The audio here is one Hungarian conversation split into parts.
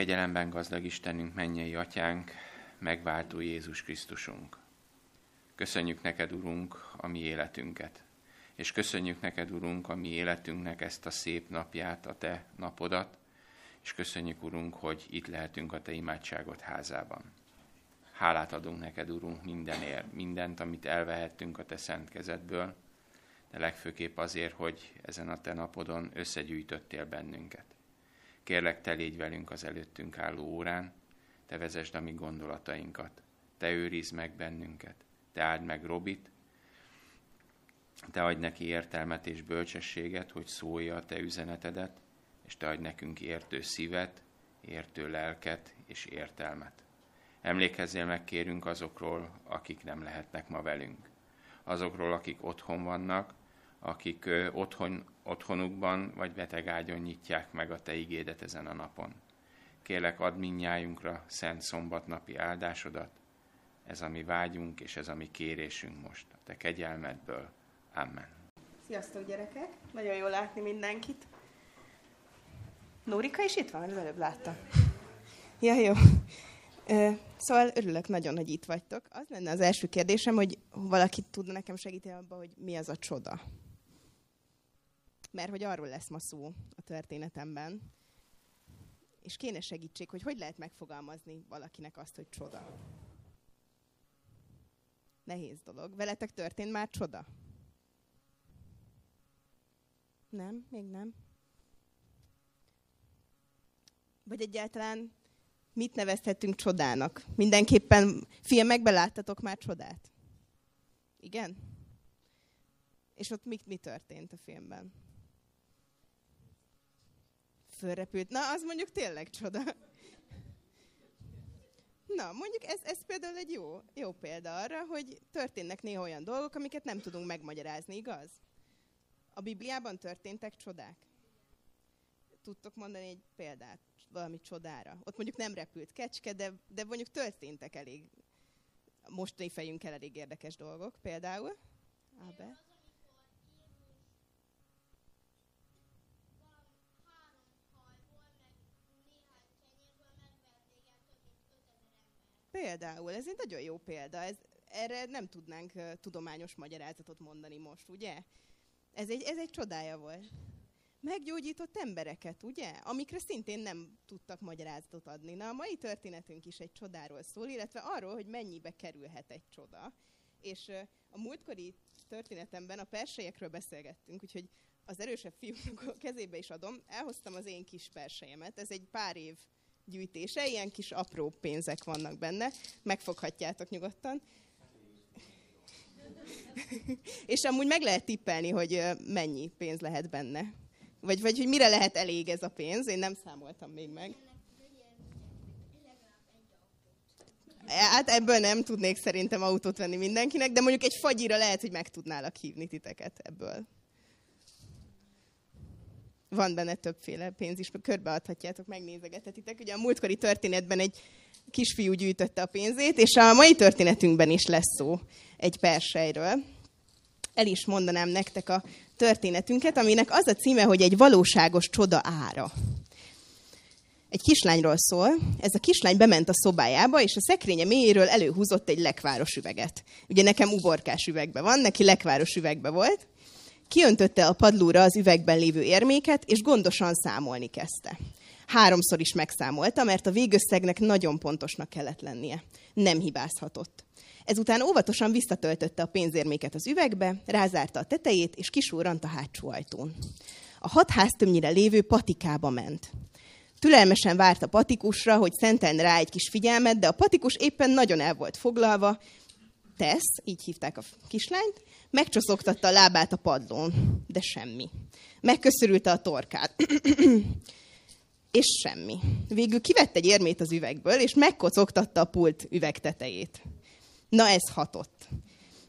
Kegyelemben gazdag Istenünk, mennyei atyánk, megváltó Jézus Krisztusunk. Köszönjük neked, Urunk, a mi életünket. És köszönjük neked, Urunk, a mi életünknek ezt a szép napját, a te napodat, és köszönjük, Urunk, hogy itt lehetünk a te imádságot házában. Hálát adunk neked, Urunk, mindenért, mindent, amit elvehettünk a te szent kezedből, de legfőképp azért, hogy ezen a te napodon összegyűjtöttél bennünket. Kérlek, te légy velünk az előttünk álló órán, te vezesd a mi gondolatainkat, te őrizd meg bennünket, te áld meg Robit, te adj neki értelmet és bölcsességet, hogy szólja a te üzenetedet, és te adj nekünk értő szívet, értő lelket és értelmet. Emlékezzél meg, kérünk azokról, akik nem lehetnek ma velünk. Azokról, akik otthon vannak, akik otthon, otthonukban vagy betegágyon nyitják meg a Te igédet ezen a napon. Kélek, add minnyájunkra szent szombatnapi áldásodat, ez a mi vágyunk, és ez a mi kérésünk most, a Te kegyelmedből. Amen. Sziasztok gyerekek! Nagyon jó látni mindenkit. Nórika is itt van, az előbb láttam. Ja, jó. Szóval örülök nagyon, hogy itt vagytok. Az lenne az első kérdésem, hogy valaki tudna nekem segíteni abban, hogy mi az a csoda mert hogy arról lesz ma szó a történetemben. És kéne segítség, hogy hogy lehet megfogalmazni valakinek azt, hogy csoda. Nehéz dolog. Veletek történt már csoda? Nem, még nem. Vagy egyáltalán mit nevezhetünk csodának? Mindenképpen filmekben láttatok már csodát? Igen? És ott mi, mi történt a filmben? Fölrepült. Na, az mondjuk tényleg csoda. Na, mondjuk ez, ez például egy jó, jó példa arra, hogy történnek néha olyan dolgok, amiket nem tudunk megmagyarázni, igaz? A Bibliában történtek csodák. Tudtok mondani egy példát valami csodára? Ott mondjuk nem repült kecske, de, de mondjuk történtek elég, mostani fejünkkel elég érdekes dolgok, például. Ábe. Például, ez egy nagyon jó példa. Ez, erre nem tudnánk tudományos magyarázatot mondani most, ugye? Ez egy, ez egy csodája volt. Meggyógyított embereket, ugye? Amikre szintén nem tudtak magyarázatot adni. Na, a mai történetünk is egy csodáról szól, illetve arról, hogy mennyibe kerülhet egy csoda. És a múltkori történetemben a persejekről beszélgettünk, úgyhogy az erősebb fiúk kezébe is adom. Elhoztam az én kis persejemet. Ez egy pár év gyűjtése, ilyen kis apró pénzek vannak benne, megfoghatjátok nyugodtan. És amúgy meg lehet tippelni, hogy mennyi pénz lehet benne. Vagy, vagy hogy mire lehet elég ez a pénz, én nem számoltam még meg. Hát ebből nem tudnék szerintem autót venni mindenkinek, de mondjuk egy fagyira lehet, hogy meg tudnálak hívni titeket ebből van benne többféle pénz is, körbeadhatjátok, megnézegetetitek. Ugye a múltkori történetben egy kisfiú gyűjtötte a pénzét, és a mai történetünkben is lesz szó egy persejről. El is mondanám nektek a történetünket, aminek az a címe, hogy egy valóságos csoda ára. Egy kislányról szól, ez a kislány bement a szobájába, és a szekrénye mélyéről előhúzott egy lekváros üveget. Ugye nekem uborkás üvegbe van, neki lekváros üvegbe volt, Kiöntötte a padlóra az üvegben lévő érméket, és gondosan számolni kezdte. Háromszor is megszámolta, mert a végösszegnek nagyon pontosnak kellett lennie. Nem hibázhatott. Ezután óvatosan visszatöltötte a pénzérméket az üvegbe, rázárta a tetejét, és kisúrant a hátsó ajtón. A hat háztömnyire lévő patikába ment. Türelmesen várt a patikusra, hogy szenten rá egy kis figyelmet, de a patikus éppen nagyon el volt foglalva. Tesz, így hívták a kislányt, Megcsoszogtatta a lábát a padlón, de semmi. Megköszörülte a torkát. és semmi. Végül kivett egy érmét az üvegből, és megkocogtatta a pult üveg tetejét. Na ez hatott.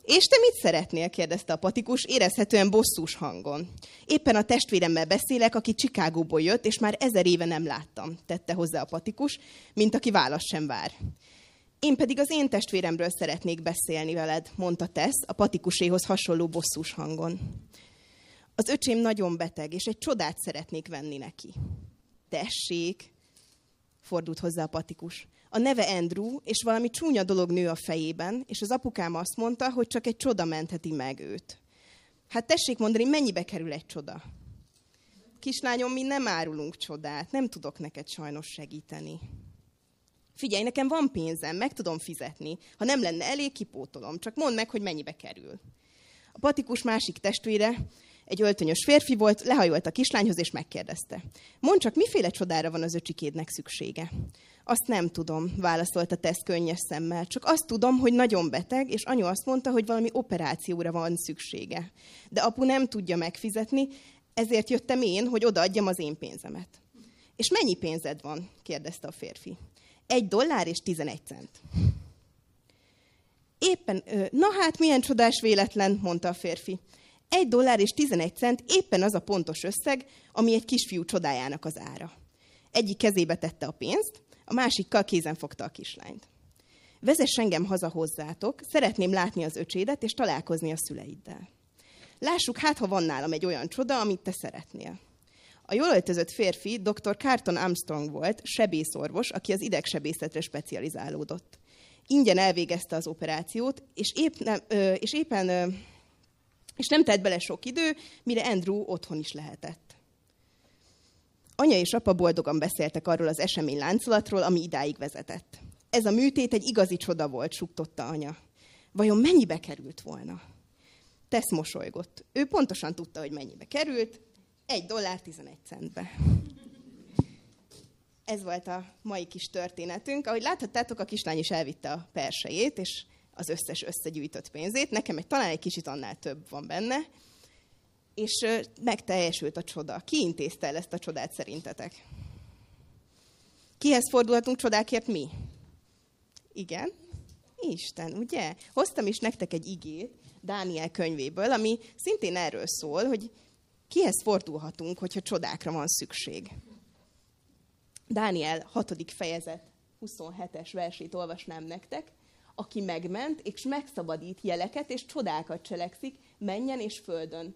És te mit szeretnél? kérdezte a patikus, érezhetően bosszús hangon. Éppen a testvéremmel beszélek, aki Csikágóból jött, és már ezer éve nem láttam, tette hozzá a patikus, mint aki válasz sem vár. Én pedig az én testvéremről szeretnék beszélni veled, mondta Tesz a patikuséhoz hasonló bosszús hangon. Az öcsém nagyon beteg, és egy csodát szeretnék venni neki. Tessék! fordult hozzá a patikus. A neve Andrew, és valami csúnya dolog nő a fejében, és az apukám azt mondta, hogy csak egy csoda mentheti meg őt. Hát tessék mondani, mennyibe kerül egy csoda? Kislányom, mi nem árulunk csodát, nem tudok neked sajnos segíteni. Figyelj, nekem van pénzem, meg tudom fizetni. Ha nem lenne elég, kipótolom. Csak mondd meg, hogy mennyibe kerül. A patikus másik testvére egy öltönyös férfi volt, lehajolt a kislányhoz és megkérdezte. Mondd csak, miféle csodára van az öcsikédnek szüksége? Azt nem tudom, válaszolta Tesz könnyes szemmel. Csak azt tudom, hogy nagyon beteg, és anyu azt mondta, hogy valami operációra van szüksége. De apu nem tudja megfizetni, ezért jöttem én, hogy odaadjam az én pénzemet. És mennyi pénzed van? kérdezte a férfi. Egy dollár és tizenegy cent. Éppen, na hát, milyen csodás véletlen, mondta a férfi. Egy dollár és tizenegy cent éppen az a pontos összeg, ami egy kisfiú csodájának az ára. Egyik kezébe tette a pénzt, a másikkal kézen fogta a kislányt. Vezess engem haza hozzátok, szeretném látni az öcsédet és találkozni a szüleiddel. Lássuk, hát ha van nálam egy olyan csoda, amit te szeretnél. A jól öltözött férfi dr. Carton Armstrong volt, sebészorvos, aki az idegsebészetre specializálódott. Ingyen elvégezte az operációt, és, épp nem, és éppen és nem tett bele sok idő, mire Andrew otthon is lehetett. Anya és apa boldogan beszéltek arról az esemény láncolatról, ami idáig vezetett. Ez a műtét egy igazi csoda volt, suktotta anya. Vajon mennyibe került volna? Tesz mosolygott. Ő pontosan tudta, hogy mennyibe került. Egy dollár 11 centbe. Ez volt a mai kis történetünk. Ahogy láthattátok, a kislány is elvitte a persejét, és az összes összegyűjtött pénzét. Nekem egy talán egy kicsit annál több van benne. És megteljesült a csoda. Ki intézte el ezt a csodát szerintetek? Kihez fordulhatunk csodákért mi? Igen? Isten, ugye? Hoztam is nektek egy igét Dániel könyvéből, ami szintén erről szól, hogy kihez fordulhatunk, hogyha csodákra van szükség. Dániel 6. fejezet 27-es versét olvasnám nektek aki megment, és megszabadít jeleket, és csodákat cselekszik, menjen és földön.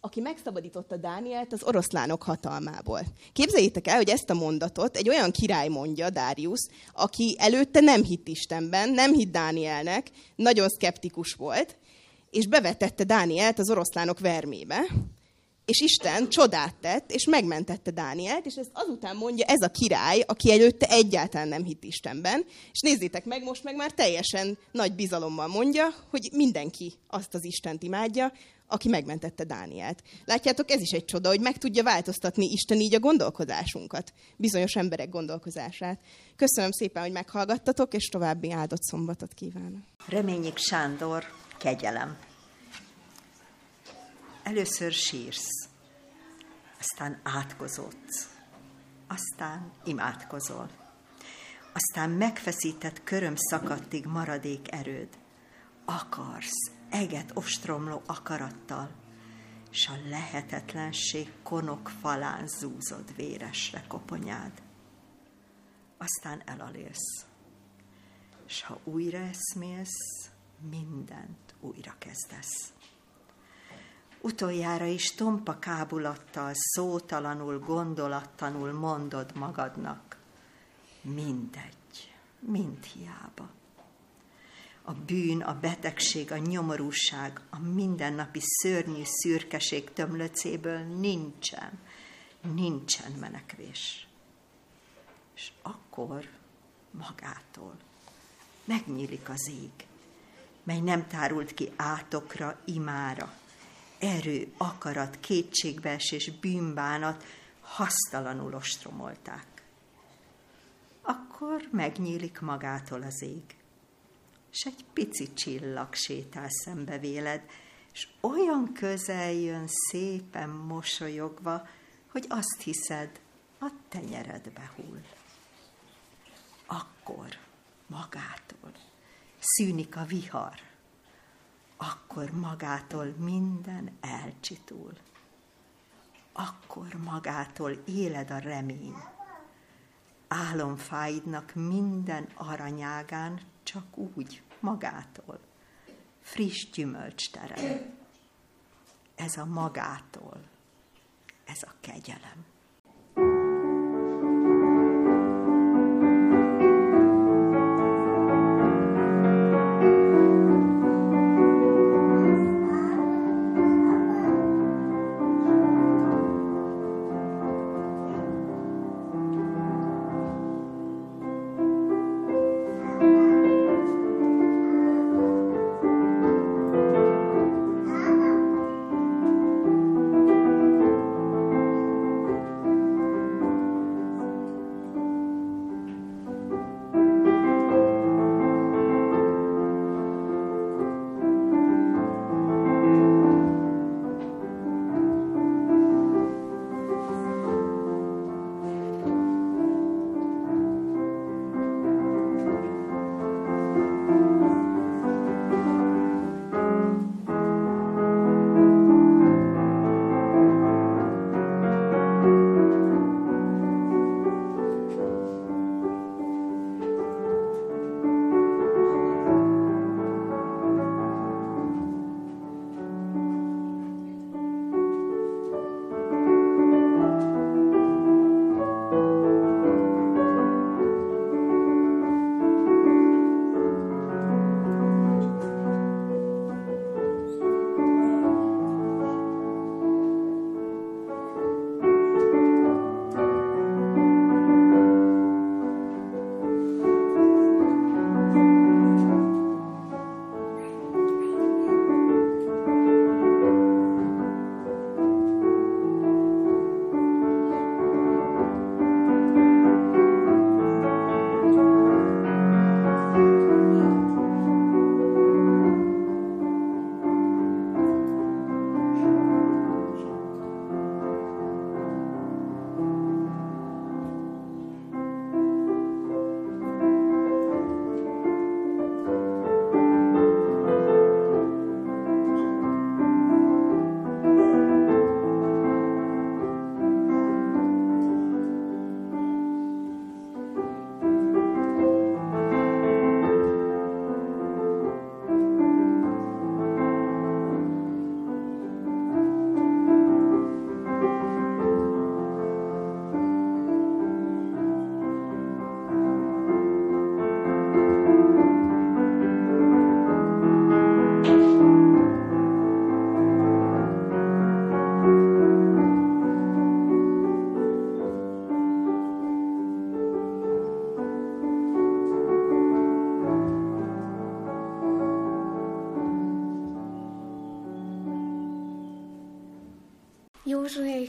Aki megszabadította Dánielt az oroszlánok hatalmából. Képzeljétek el, hogy ezt a mondatot egy olyan király mondja, Darius, aki előtte nem hitt Istenben, nem hitt Dánielnek, nagyon szkeptikus volt, és bevetette Dánielt az oroszlánok vermébe, és Isten csodát tett, és megmentette Dánielt, és ezt azután mondja ez a király, aki előtte egyáltalán nem hitt Istenben. És nézzétek meg, most meg már teljesen nagy bizalommal mondja, hogy mindenki azt az Istent imádja, aki megmentette Dánielt. Látjátok, ez is egy csoda, hogy meg tudja változtatni Isten így a gondolkodásunkat, bizonyos emberek gondolkozását. Köszönöm szépen, hogy meghallgattatok, és további áldott szombatot kívánok. Reményik Sándor, kegyelem. Először sírsz, aztán átkozódsz, aztán imádkozol. Aztán megfeszített köröm szakadtig maradék erőd. Akarsz, eget ostromló akarattal, s a lehetetlenség konok falán zúzod véresre koponyád. Aztán elalélsz, s ha újra eszmélsz, mindent újra kezdesz. Utoljára is tompa kábulattal, szótalanul, gondolattanul mondod magadnak. Mindegy, mind hiába. A bűn, a betegség, a nyomorúság, a mindennapi szörnyű szürkeség tömlöcéből nincsen, nincsen menekvés. És akkor magától megnyílik az ég, mely nem tárult ki átokra, imára, erő, akarat, kétségbeesés, bűnbánat hasztalanul ostromolták. Akkor megnyílik magától az ég, és egy pici csillag sétál szembe véled, és olyan közel jön szépen mosolyogva, hogy azt hiszed, a tenyeredbe hull. Akkor magától szűnik a vihar, akkor magától minden elcsitul. Akkor magától éled a remény. Álomfáidnak minden aranyágán csak úgy, magától. Friss gyümölcs terem. Ez a magától. Ez a kegyelem.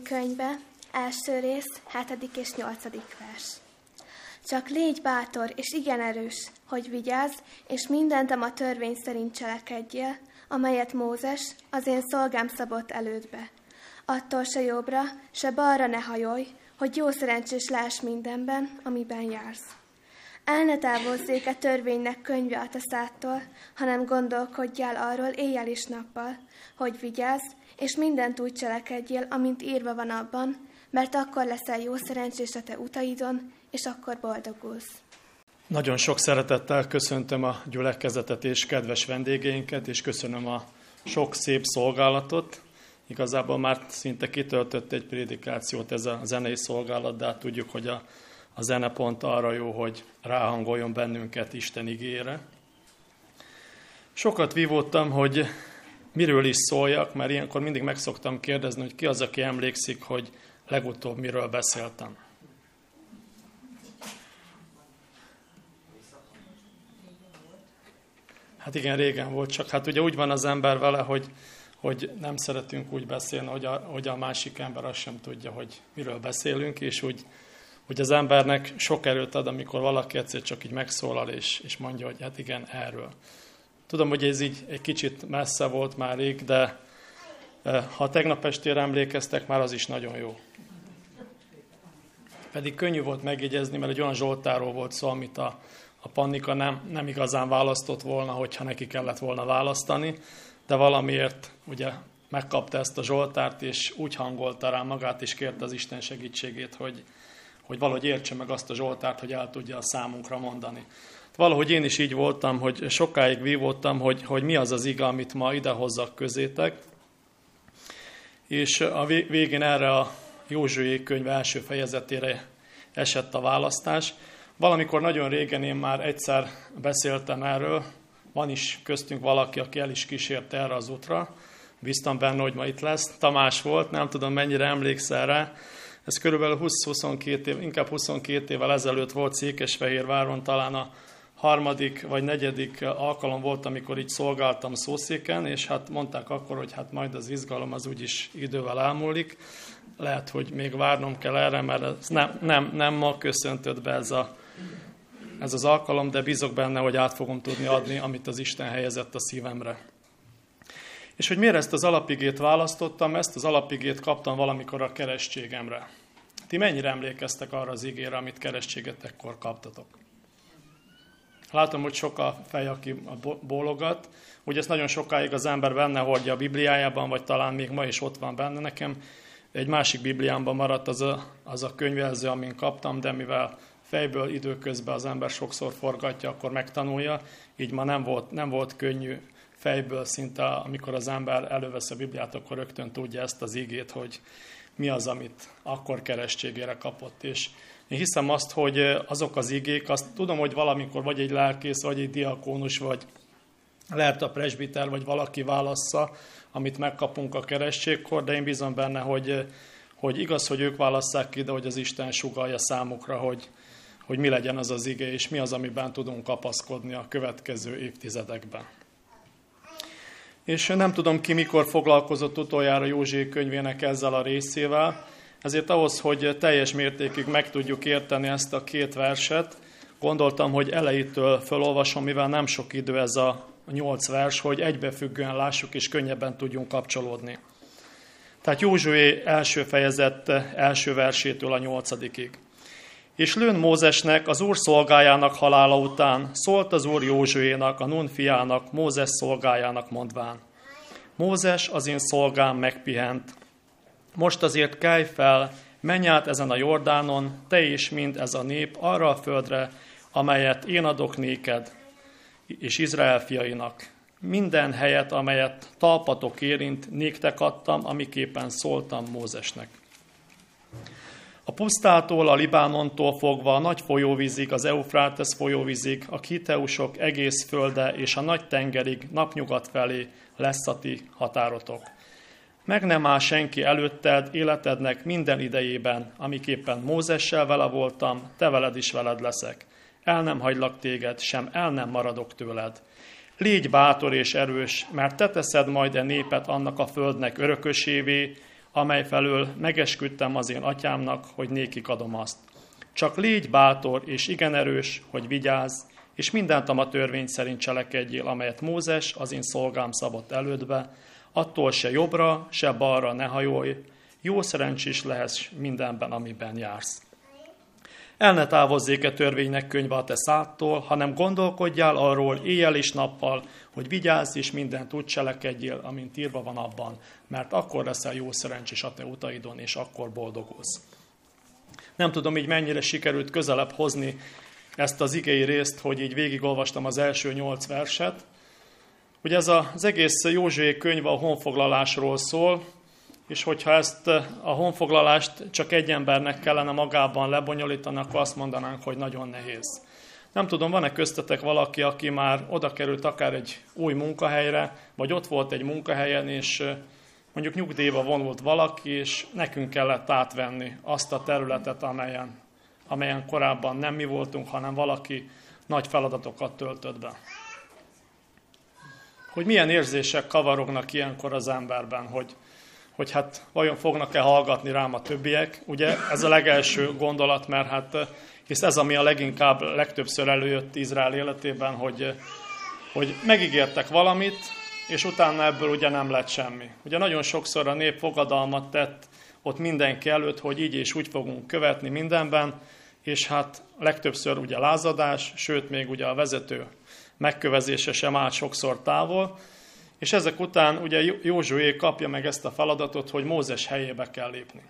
Könyve, első rész, 7. és 8. vers. Csak légy bátor és igen erős, hogy vigyázz, és mindentem a törvény szerint cselekedjél, amelyet Mózes, az én szolgám szabott elődbe. Attól se jobbra, se balra ne hajolj, hogy jó szerencsés láss mindenben, amiben jársz. El ne távozzék a törvénynek könyve a teszától, hanem gondolkodjál arról éjjel és nappal, hogy vigyázz, és mindent úgy cselekedjél, amint írva van abban, mert akkor leszel jó szerencsés a te utaidon, és akkor boldogulsz. Nagyon sok szeretettel köszöntöm a gyülekezetet és kedves vendégeinket, és köszönöm a sok szép szolgálatot. Igazából már szinte kitöltött egy prédikációt ez a zenei szolgálat, de hát tudjuk, hogy a, a zene pont arra jó, hogy ráhangoljon bennünket Isten igére. Sokat vívódtam, hogy miről is szóljak, mert ilyenkor mindig meg szoktam kérdezni, hogy ki az, aki emlékszik, hogy legutóbb miről beszéltem. Hát igen, régen volt, csak hát ugye úgy van az ember vele, hogy, hogy nem szeretünk úgy beszélni, hogy a, hogy a másik ember azt sem tudja, hogy miről beszélünk, és úgy, hogy az embernek sok erőt ad, amikor valaki egyszer csak így megszólal, és, és mondja, hogy hát igen, erről. Tudom, hogy ez így egy kicsit messze volt már rég, de eh, ha tegnap estére emlékeztek, már az is nagyon jó. Pedig könnyű volt megjegyezni, mert egy olyan Zsoltáról volt szó, amit a, a Pannika nem, nem igazán választott volna, hogyha neki kellett volna választani, de valamiért ugye megkapta ezt a Zsoltárt, és úgy hangolta rá magát, és kérte az Isten segítségét, hogy, hogy valahogy értse meg azt a Zsoltárt, hogy el tudja a számunkra mondani. Valahogy én is így voltam, hogy sokáig vívottam, hogy, hogy mi az az iga, amit ma idehozzak közétek. És a végén erre a Józsué könyv első fejezetére esett a választás. Valamikor nagyon régen én már egyszer beszéltem erről, van is köztünk valaki, aki el is kísérte erre az útra, biztam benne, hogy ma itt lesz. Tamás volt, nem tudom mennyire emlékszel rá, ez körülbelül 20-22 év, inkább 22 évvel ezelőtt volt Székesfehérváron, talán a harmadik vagy negyedik alkalom volt, amikor így szolgáltam szószéken, és hát mondták akkor, hogy hát majd az izgalom az úgyis idővel elmúlik. Lehet, hogy még várnom kell erre, mert ez nem, nem, nem ma köszöntött be ez, a, ez az alkalom, de bízok benne, hogy át fogom tudni adni, amit az Isten helyezett a szívemre. És hogy miért ezt az alapigét választottam, ezt az alapigét kaptam valamikor a keresztségemre. Ti mennyire emlékeztek arra az igére, amit keresztségetekkor kaptatok? Látom, hogy sok a fej, aki bólogat. Ugye ezt nagyon sokáig az ember benne hordja a Bibliájában, vagy talán még ma is ott van benne nekem. Egy másik Bibliámban maradt az a, az a könyvjelző, amin kaptam, de mivel fejből időközben az ember sokszor forgatja, akkor megtanulja. Így ma nem volt, nem volt könnyű fejből szinte, amikor az ember elővesz a Bibliát, akkor rögtön tudja ezt az ígét, hogy mi az, amit akkor keresztségére kapott. És én hiszem azt, hogy azok az igék, azt tudom, hogy valamikor vagy egy lelkész, vagy egy diakónus, vagy lehet a presbiter, vagy valaki válassza, amit megkapunk a keresztségkor, de én bízom benne, hogy, hogy igaz, hogy ők válasszák ki, de hogy az Isten sugalja számukra, hogy, hogy mi legyen az az ige, és mi az, amiben tudunk kapaszkodni a következő évtizedekben. És nem tudom ki mikor foglalkozott utoljára Józsi könyvének ezzel a részével, ezért ahhoz, hogy teljes mértékig meg tudjuk érteni ezt a két verset, gondoltam, hogy elejétől felolvasom, mivel nem sok idő ez a nyolc vers, hogy egybefüggően lássuk és könnyebben tudjunk kapcsolódni. Tehát Józsué első fejezet első versétől a nyolcadikig. És lőn Mózesnek, az úr szolgájának halála után szólt az úr Józsuénak, a Nun fiának, Mózes szolgájának mondván. Mózes az én szolgám megpihent, most azért kelj fel, menj át ezen a Jordánon, te is, mind ez a nép, arra a földre, amelyet én adok néked és Izrael fiainak. Minden helyet, amelyet talpatok érint, néktek adtam, amiképpen szóltam Mózesnek. A pusztától, a Libánontól fogva a nagy folyóvízig, az Eufrátesz folyóvízig, a kiteusok egész földe és a nagy tengerig napnyugat felé lesz a ti határotok. Meg nem áll senki előtted életednek minden idejében, amiképpen Mózessel vele voltam, te veled is veled leszek. El nem hagylak téged, sem el nem maradok tőled. Légy bátor és erős, mert te teszed majd a népet annak a földnek örökösévé, amely felől megesküdtem az én atyámnak, hogy nékik adom azt. Csak légy bátor és igen erős, hogy vigyázz, és mindent a törvény szerint cselekedjél, amelyet Mózes, az én szolgám szabott elődbe, attól se jobbra, se balra ne hajolj, jó szerencsés lehess mindenben, amiben jársz. El ne távozzék-e törvénynek könyve a te szától, hanem gondolkodjál arról éjjel és nappal, hogy vigyázz és mindent úgy cselekedjél, amint írva van abban, mert akkor leszel jó szerencsés a te utaidon, és akkor boldogulsz. Nem tudom így mennyire sikerült közelebb hozni ezt az igei részt, hogy így végigolvastam az első nyolc verset. Ugye ez az egész Józsué könyv a honfoglalásról szól, és hogyha ezt a honfoglalást csak egy embernek kellene magában lebonyolítani, akkor azt mondanánk, hogy nagyon nehéz. Nem tudom, van-e köztetek valaki, aki már oda került akár egy új munkahelyre, vagy ott volt egy munkahelyen, és mondjuk nyugdíjba vonult valaki, és nekünk kellett átvenni azt a területet, amelyen, amelyen korábban nem mi voltunk, hanem valaki nagy feladatokat töltött be. Hogy milyen érzések kavarognak ilyenkor az emberben, hogy, hogy hát vajon fognak-e hallgatni rám a többiek. Ugye ez a legelső gondolat, mert hát hisz ez, ami a leginkább legtöbbször előjött Izrael életében, hogy, hogy megígértek valamit, és utána ebből ugye nem lett semmi. Ugye nagyon sokszor a nép fogadalmat tett ott mindenki előtt, hogy így és úgy fogunk követni mindenben, és hát legtöbbször ugye lázadás, sőt még ugye a vezető megkövezése sem áll sokszor távol, és ezek után ugye Józsué kapja meg ezt a feladatot, hogy Mózes helyébe kell lépni.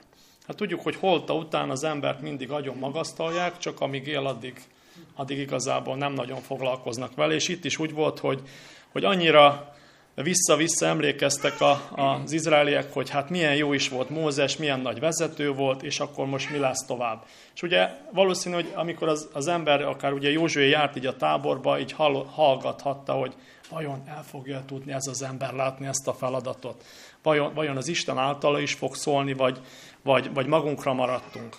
Hát tudjuk, hogy holta után az embert mindig agyon magasztalják, csak amíg él, addig, addig igazából nem nagyon foglalkoznak vele, és itt is úgy volt, hogy, hogy annyira vissza-vissza emlékeztek a, az izraeliek, hogy hát milyen jó is volt Mózes, milyen nagy vezető volt, és akkor most mi lesz tovább. És ugye valószínű, hogy amikor az, az ember, akár ugye Józsué járt így a táborba, így hall, hallgathatta, hogy vajon el fogja tudni ez az ember látni ezt a feladatot. Vajon, vajon az Isten általa is fog szólni, vagy, vagy, vagy magunkra maradtunk.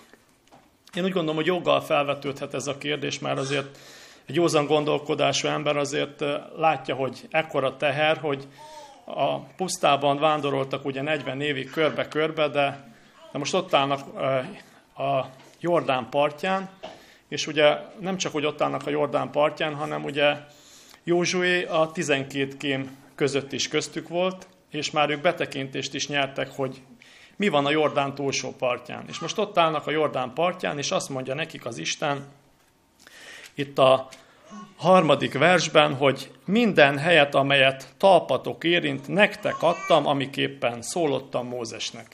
Én úgy gondolom, hogy joggal felvetődhet ez a kérdés, mert azért egy józan gondolkodású ember azért látja, hogy ekkora teher, hogy a pusztában vándoroltak ugye 40 évig körbe-körbe, de, de most ott állnak a Jordán partján, és ugye nem csak, hogy ott állnak a Jordán partján, hanem ugye Józsué a 12 kém között is köztük volt, és már ők betekintést is nyertek, hogy mi van a Jordán túlsó partján. És most ott állnak a Jordán partján, és azt mondja nekik az Isten, itt a harmadik versben, hogy minden helyet, amelyet talpatok érint, nektek adtam, amiképpen szólottam Mózesnek.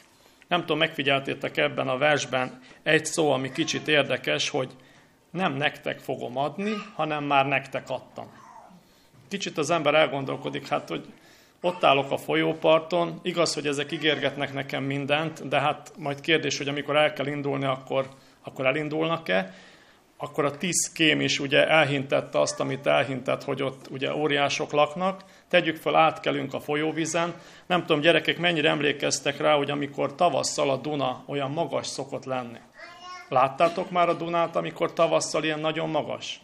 Nem tudom, megfigyeltétek ebben a versben egy szó, ami kicsit érdekes, hogy nem nektek fogom adni, hanem már nektek adtam. Kicsit az ember elgondolkodik, hát, hogy ott állok a folyóparton, igaz, hogy ezek ígérgetnek nekem mindent, de hát majd kérdés, hogy amikor el kell indulni, akkor, akkor elindulnak-e, akkor a tíz kém is ugye elhintette azt, amit elhintett, hogy ott ugye óriások laknak. Tegyük fel, átkelünk a folyóvízen. Nem tudom, gyerekek, mennyire emlékeztek rá, hogy amikor tavasszal a Duna olyan magas szokott lenni. Láttátok már a Dunát, amikor tavasszal ilyen nagyon magas?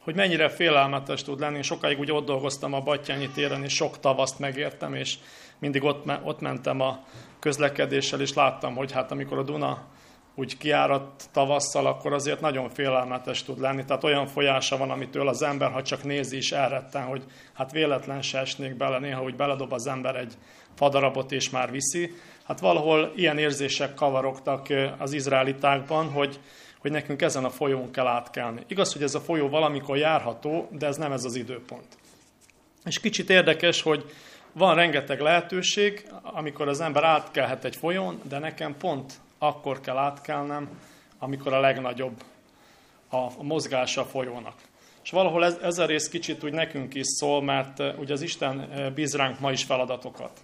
Hogy mennyire félelmetes tud lenni. Sokáig ugye ott dolgoztam a Battyányi téren, és sok tavaszt megértem, és mindig ott, ott mentem a közlekedéssel, és láttam, hogy hát amikor a Duna úgy kiáradt tavasszal, akkor azért nagyon félelmetes tud lenni. Tehát olyan folyása van, amitől az ember, ha csak nézi is elretten, hogy hát véletlen se esnék bele, néha úgy beledob az ember egy fadarabot és már viszi. Hát valahol ilyen érzések kavarogtak az izraelitákban, hogy, hogy nekünk ezen a folyón kell átkelni. Igaz, hogy ez a folyó valamikor járható, de ez nem ez az időpont. És kicsit érdekes, hogy van rengeteg lehetőség, amikor az ember átkelhet egy folyón, de nekem pont akkor kell átkelnem, amikor a legnagyobb a mozgása a folyónak. És valahol ez, ez a rész kicsit úgy nekünk is szól, mert ugye az Isten bíz ránk ma is feladatokat.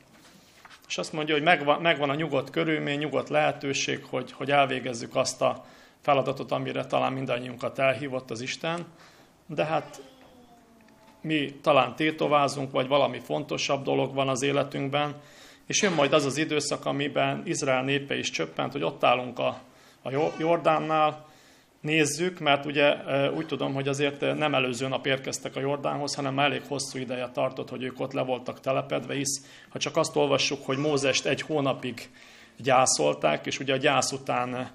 És azt mondja, hogy megvan, megvan a nyugodt körülmény, nyugodt lehetőség, hogy, hogy elvégezzük azt a feladatot, amire talán mindannyiunkat elhívott az Isten, de hát mi talán tétovázunk, vagy valami fontosabb dolog van az életünkben, és jön majd az az időszak, amiben Izrael népe is csöppent, hogy ott állunk a, a Jordánnál, nézzük, mert ugye úgy tudom, hogy azért nem előző nap érkeztek a Jordánhoz, hanem elég hosszú ideje tartott, hogy ők ott le voltak telepedve, hisz ha csak azt olvassuk, hogy Mózest egy hónapig gyászolták, és ugye a gyász után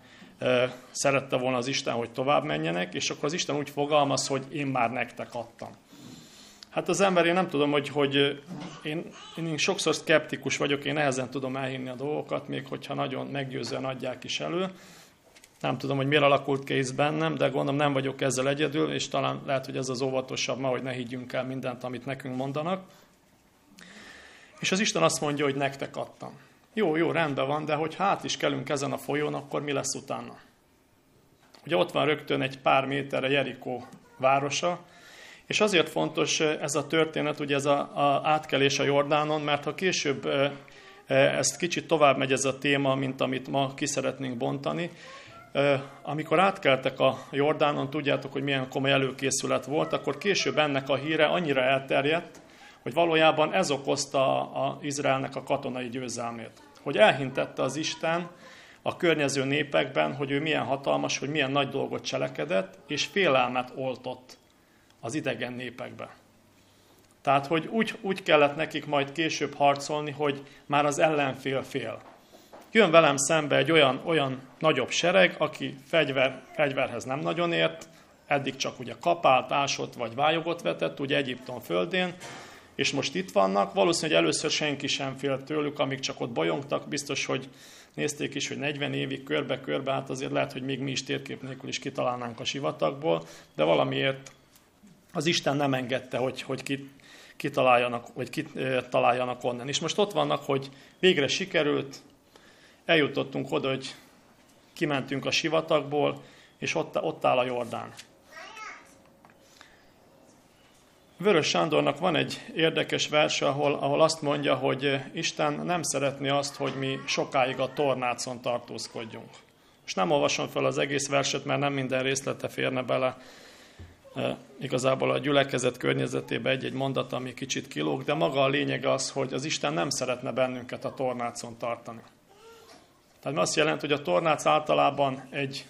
szerette volna az Isten, hogy tovább menjenek, és akkor az Isten úgy fogalmaz, hogy én már nektek adtam. Hát az ember, én nem tudom, hogy, hogy én, én sokszor szkeptikus vagyok, én nehezen tudom elhinni a dolgokat, még hogyha nagyon meggyőzően adják is elő. Nem tudom, hogy miért alakult kész bennem, de gondolom nem vagyok ezzel egyedül, és talán lehet, hogy ez az óvatosabb ma, hogy ne higgyünk el mindent, amit nekünk mondanak. És az Isten azt mondja, hogy nektek adtam. Jó, jó, rendben van, de hogy hát is kelünk ezen a folyón, akkor mi lesz utána? Ugye ott van rögtön egy pár méterre Jerikó városa, és azért fontos ez a történet, ugye ez a, a átkelés a Jordánon, mert ha később ezt kicsit tovább megy ez a téma, mint amit ma ki szeretnénk bontani, amikor átkeltek a Jordánon, tudjátok, hogy milyen komoly előkészület volt, akkor később ennek a híre annyira elterjedt, hogy valójában ez okozta a Izraelnek a katonai győzelmét. Hogy elhintette az Isten a környező népekben, hogy ő milyen hatalmas, hogy milyen nagy dolgot cselekedett, és félelmet oltott az idegen népekbe. Tehát, hogy úgy, úgy kellett nekik majd később harcolni, hogy már az ellenfél fél. Jön velem szembe egy olyan, olyan nagyobb sereg, aki fegyver, fegyverhez nem nagyon ért, eddig csak ugye kapált, ásott vagy vályogot vetett, ugye Egyiptom földén, és most itt vannak. Valószínűleg először senki sem fél tőlük, amíg csak ott bolyongtak, biztos, hogy nézték is, hogy 40 évig körbe-körbe, hát azért lehet, hogy még mi is térkép nélkül is kitalálnánk a sivatagból, de valamiért az Isten nem engedte, hogy, hogy ki, kitaláljanak, vagy kitaláljanak onnan. És most ott vannak, hogy végre sikerült, eljutottunk oda, hogy kimentünk a sivatagból, és ott, ott áll a Jordán. Vörös Sándornak van egy érdekes verse, ahol, ahol azt mondja, hogy Isten nem szeretné azt, hogy mi sokáig a tornácon tartózkodjunk. És nem olvasom fel az egész verset, mert nem minden részlete férne bele. Igazából a gyülekezet környezetébe egy-egy mondat, ami kicsit kilóg, de maga a lényeg az, hogy az Isten nem szeretne bennünket a tornácon tartani. Tehát azt jelenti, hogy a tornác általában egy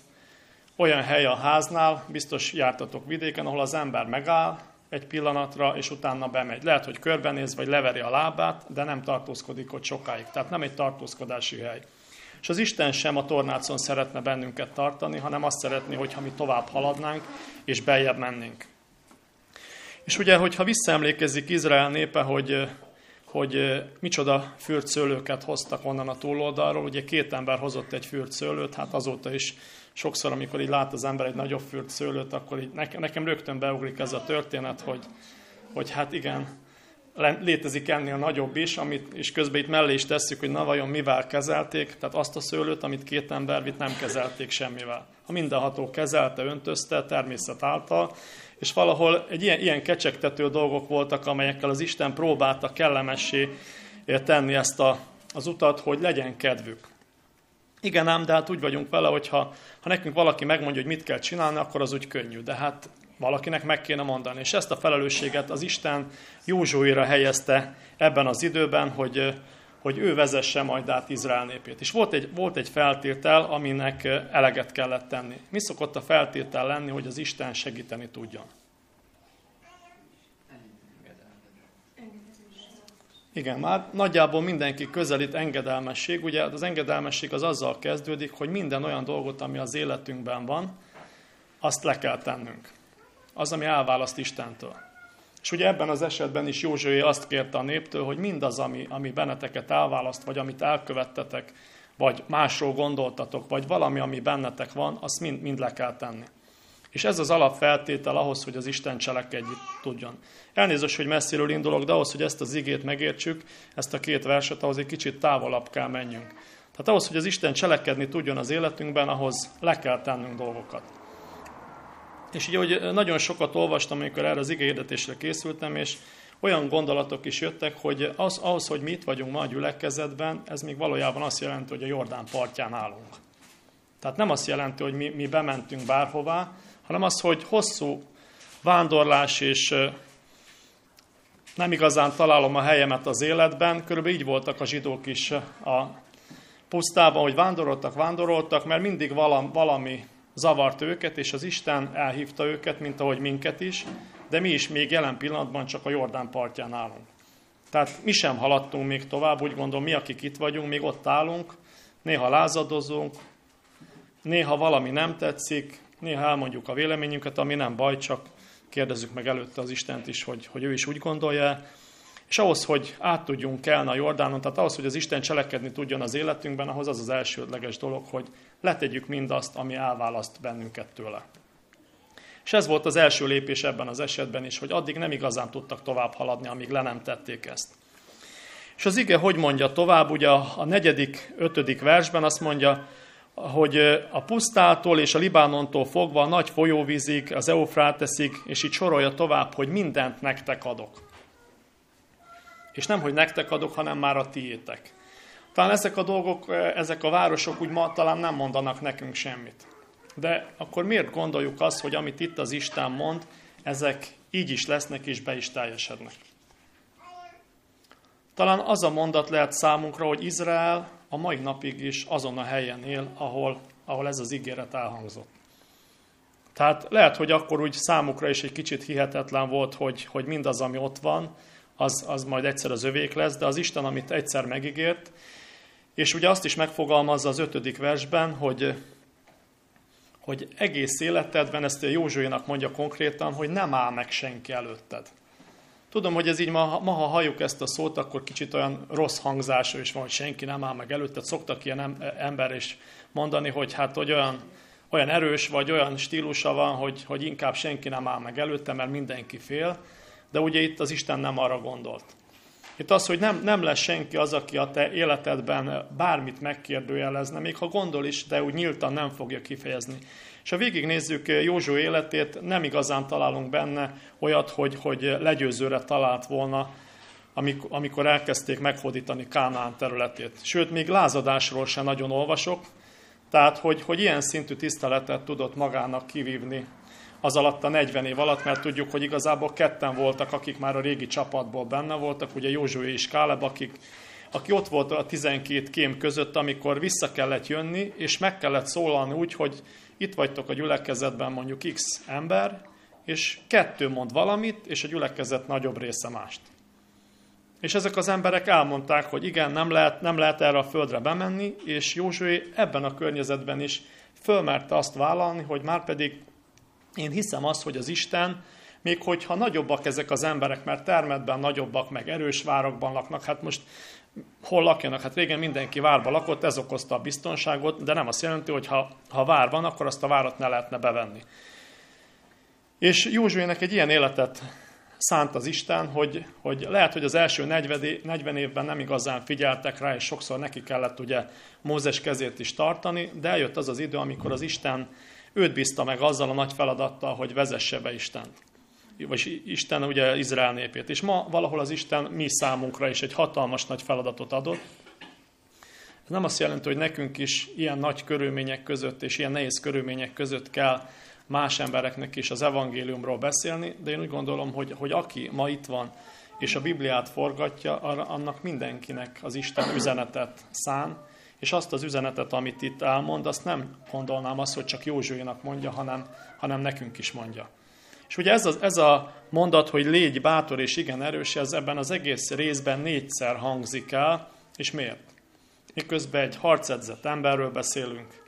olyan hely a háznál, biztos jártatok vidéken, ahol az ember megáll, egy pillanatra, és utána bemegy. Lehet, hogy körbenéz, vagy leveri a lábát, de nem tartózkodik ott sokáig. Tehát nem egy tartózkodási hely. És az Isten sem a tornácon szeretne bennünket tartani, hanem azt szeretné, hogyha mi tovább haladnánk, és beljebb mennénk. És ugye, hogyha visszaemlékezik Izrael népe, hogy, hogy micsoda fürtszőlőket hoztak onnan a túloldalról, ugye két ember hozott egy fürtszőlőt, hát azóta is sokszor, amikor így lát az ember egy nagyobb fürt szőlőt, akkor így nekem rögtön beugrik ez a történet, hogy, hogy hát igen, létezik ennél nagyobb is, amit, és közben itt mellé is tesszük, hogy na vajon mivel kezelték, tehát azt a szőlőt, amit két ember vitt, nem kezelték semmivel. A mindenható kezelte, öntözte természet által, és valahol egy ilyen, ilyen kecsegtető dolgok voltak, amelyekkel az Isten próbálta kellemessé tenni ezt a, az utat, hogy legyen kedvük. Igen ám, de hát úgy vagyunk vele, hogy ha, ha nekünk valaki megmondja, hogy mit kell csinálni, akkor az úgy könnyű. De hát valakinek meg kéne mondani. És ezt a felelősséget az Isten Józsuira helyezte ebben az időben, hogy, hogy ő vezesse majd át Izrael népét. És volt egy, volt egy feltétel, aminek eleget kellett tenni. Mi szokott a feltétel lenni, hogy az Isten segíteni tudjon? Igen, már nagyjából mindenki közelít engedelmesség. Ugye az engedelmesség az azzal kezdődik, hogy minden olyan dolgot, ami az életünkben van, azt le kell tennünk. Az, ami elválaszt Istentől. És ugye ebben az esetben is Józsué azt kérte a néptől, hogy mindaz, ami, ami benneteket elválaszt, vagy amit elkövettetek, vagy másról gondoltatok, vagy valami, ami bennetek van, azt mind, mind le kell tenni. És ez az alapfeltétel ahhoz, hogy az Isten cselekedni tudjon. Elnézést, hogy messziről indulok, de ahhoz, hogy ezt az igét megértsük, ezt a két verset, ahhoz egy kicsit távolabb kell menjünk. Tehát ahhoz, hogy az Isten cselekedni tudjon az életünkben, ahhoz le kell tennünk dolgokat. És ugye, hogy nagyon sokat olvastam, amikor erre az igényedetésre készültem, és olyan gondolatok is jöttek, hogy az, ahhoz, hogy mi itt vagyunk ma a gyülekezetben, ez még valójában azt jelenti, hogy a Jordán partján állunk. Tehát nem azt jelenti, hogy mi, mi bementünk bárhová, hanem az, hogy hosszú vándorlás és nem igazán találom a helyemet az életben. Körülbelül így voltak a zsidók is a pusztában, hogy vándoroltak, vándoroltak, mert mindig valami, zavart őket, és az Isten elhívta őket, mint ahogy minket is, de mi is még jelen pillanatban csak a Jordán partján állunk. Tehát mi sem haladtunk még tovább, úgy gondolom, mi, akik itt vagyunk, még ott állunk, néha lázadozunk, néha valami nem tetszik, néha elmondjuk a véleményünket, ami nem baj, csak kérdezzük meg előtte az Istent is, hogy, hogy ő is úgy gondolja, és ahhoz, hogy át tudjunk kelni a Jordánon, tehát ahhoz, hogy az Isten cselekedni tudjon az életünkben, ahhoz az az elsődleges dolog, hogy letegyük mindazt, ami elválaszt bennünket tőle. És ez volt az első lépés ebben az esetben is, hogy addig nem igazán tudtak tovább haladni, amíg le nem tették ezt. És az ige hogy mondja tovább, ugye a negyedik, ötödik versben azt mondja, hogy a pusztától és a Libánontól fogva a nagy folyóvízig, az Eufráteszig, és így sorolja tovább, hogy mindent nektek adok. És nem, hogy nektek adok, hanem már a tiétek. Talán ezek a dolgok, ezek a városok úgy ma talán nem mondanak nekünk semmit. De akkor miért gondoljuk azt, hogy amit itt az Isten mond, ezek így is lesznek és be is teljesednek? Talán az a mondat lehet számunkra, hogy Izrael a mai napig is azon a helyen él, ahol, ahol ez az ígéret elhangzott. Tehát lehet, hogy akkor úgy számukra is egy kicsit hihetetlen volt, hogy, hogy mindaz, ami ott van, az, az majd egyszer az övék lesz, de az Isten, amit egyszer megígért, és ugye azt is megfogalmazza az ötödik versben, hogy, hogy egész életedben, ezt Józsuénak mondja konkrétan, hogy nem áll meg senki előtted. Tudom, hogy ez így ma, ma, ha halljuk ezt a szót, akkor kicsit olyan rossz hangzása is van, hogy senki nem áll meg előtted. Szoktak ilyen ember is mondani, hogy hát hogy olyan, olyan erős, vagy olyan stílusa van, hogy, hogy inkább senki nem áll meg előtte, mert mindenki fél. De ugye itt az Isten nem arra gondolt. Itt az, hogy nem, nem lesz senki az, aki a te életedben bármit megkérdőjelezne, még ha gondol is, de úgy nyíltan nem fogja kifejezni. És ha végignézzük Józsó életét, nem igazán találunk benne olyat, hogy, hogy legyőzőre talált volna, amikor elkezdték meghódítani Kánaán területét. Sőt, még lázadásról sem nagyon olvasok, tehát hogy, hogy ilyen szintű tiszteletet tudott magának kivívni az alatt a 40 év alatt, mert tudjuk, hogy igazából ketten voltak, akik már a régi csapatból benne voltak, ugye Józsué és Káleb, akik, aki ott volt a 12 kém között, amikor vissza kellett jönni, és meg kellett szólalni úgy, hogy itt vagytok a gyülekezetben mondjuk X ember, és kettő mond valamit, és a gyülekezet nagyobb része mást. És ezek az emberek elmondták, hogy igen, nem lehet, nem lehet erre a földre bemenni, és Józsué ebben a környezetben is fölmerte azt vállalni, hogy már pedig én hiszem azt, hogy az Isten, még hogyha nagyobbak ezek az emberek, mert termetben nagyobbak, meg erős várokban laknak, hát most hol lakjanak? Hát régen mindenki várba lakott, ez okozta a biztonságot, de nem azt jelenti, hogy ha, ha vár van, akkor azt a várat ne lehetne bevenni. És Józsuének egy ilyen életet szánt az Isten, hogy, hogy lehet, hogy az első 40 évben nem igazán figyeltek rá, és sokszor neki kellett ugye Mózes kezét is tartani, de eljött az az idő, amikor az Isten őt bízta meg azzal a nagy feladattal, hogy vezesse be Istent. Vagy Isten ugye Izrael népét. És ma valahol az Isten mi számunkra is egy hatalmas nagy feladatot adott. Ez nem azt jelenti, hogy nekünk is ilyen nagy körülmények között és ilyen nehéz körülmények között kell más embereknek is az evangéliumról beszélni, de én úgy gondolom, hogy, hogy aki ma itt van, és a Bibliát forgatja, annak mindenkinek az Isten üzenetet szán, és azt az üzenetet, amit itt elmond, azt nem gondolnám azt, hogy csak Józsuénak mondja, hanem, hanem nekünk is mondja. És ugye ez a, ez a mondat, hogy légy bátor és igen erős, ez ebben az egész részben négyszer hangzik el, és miért? Miközben egy harcedzett emberről beszélünk,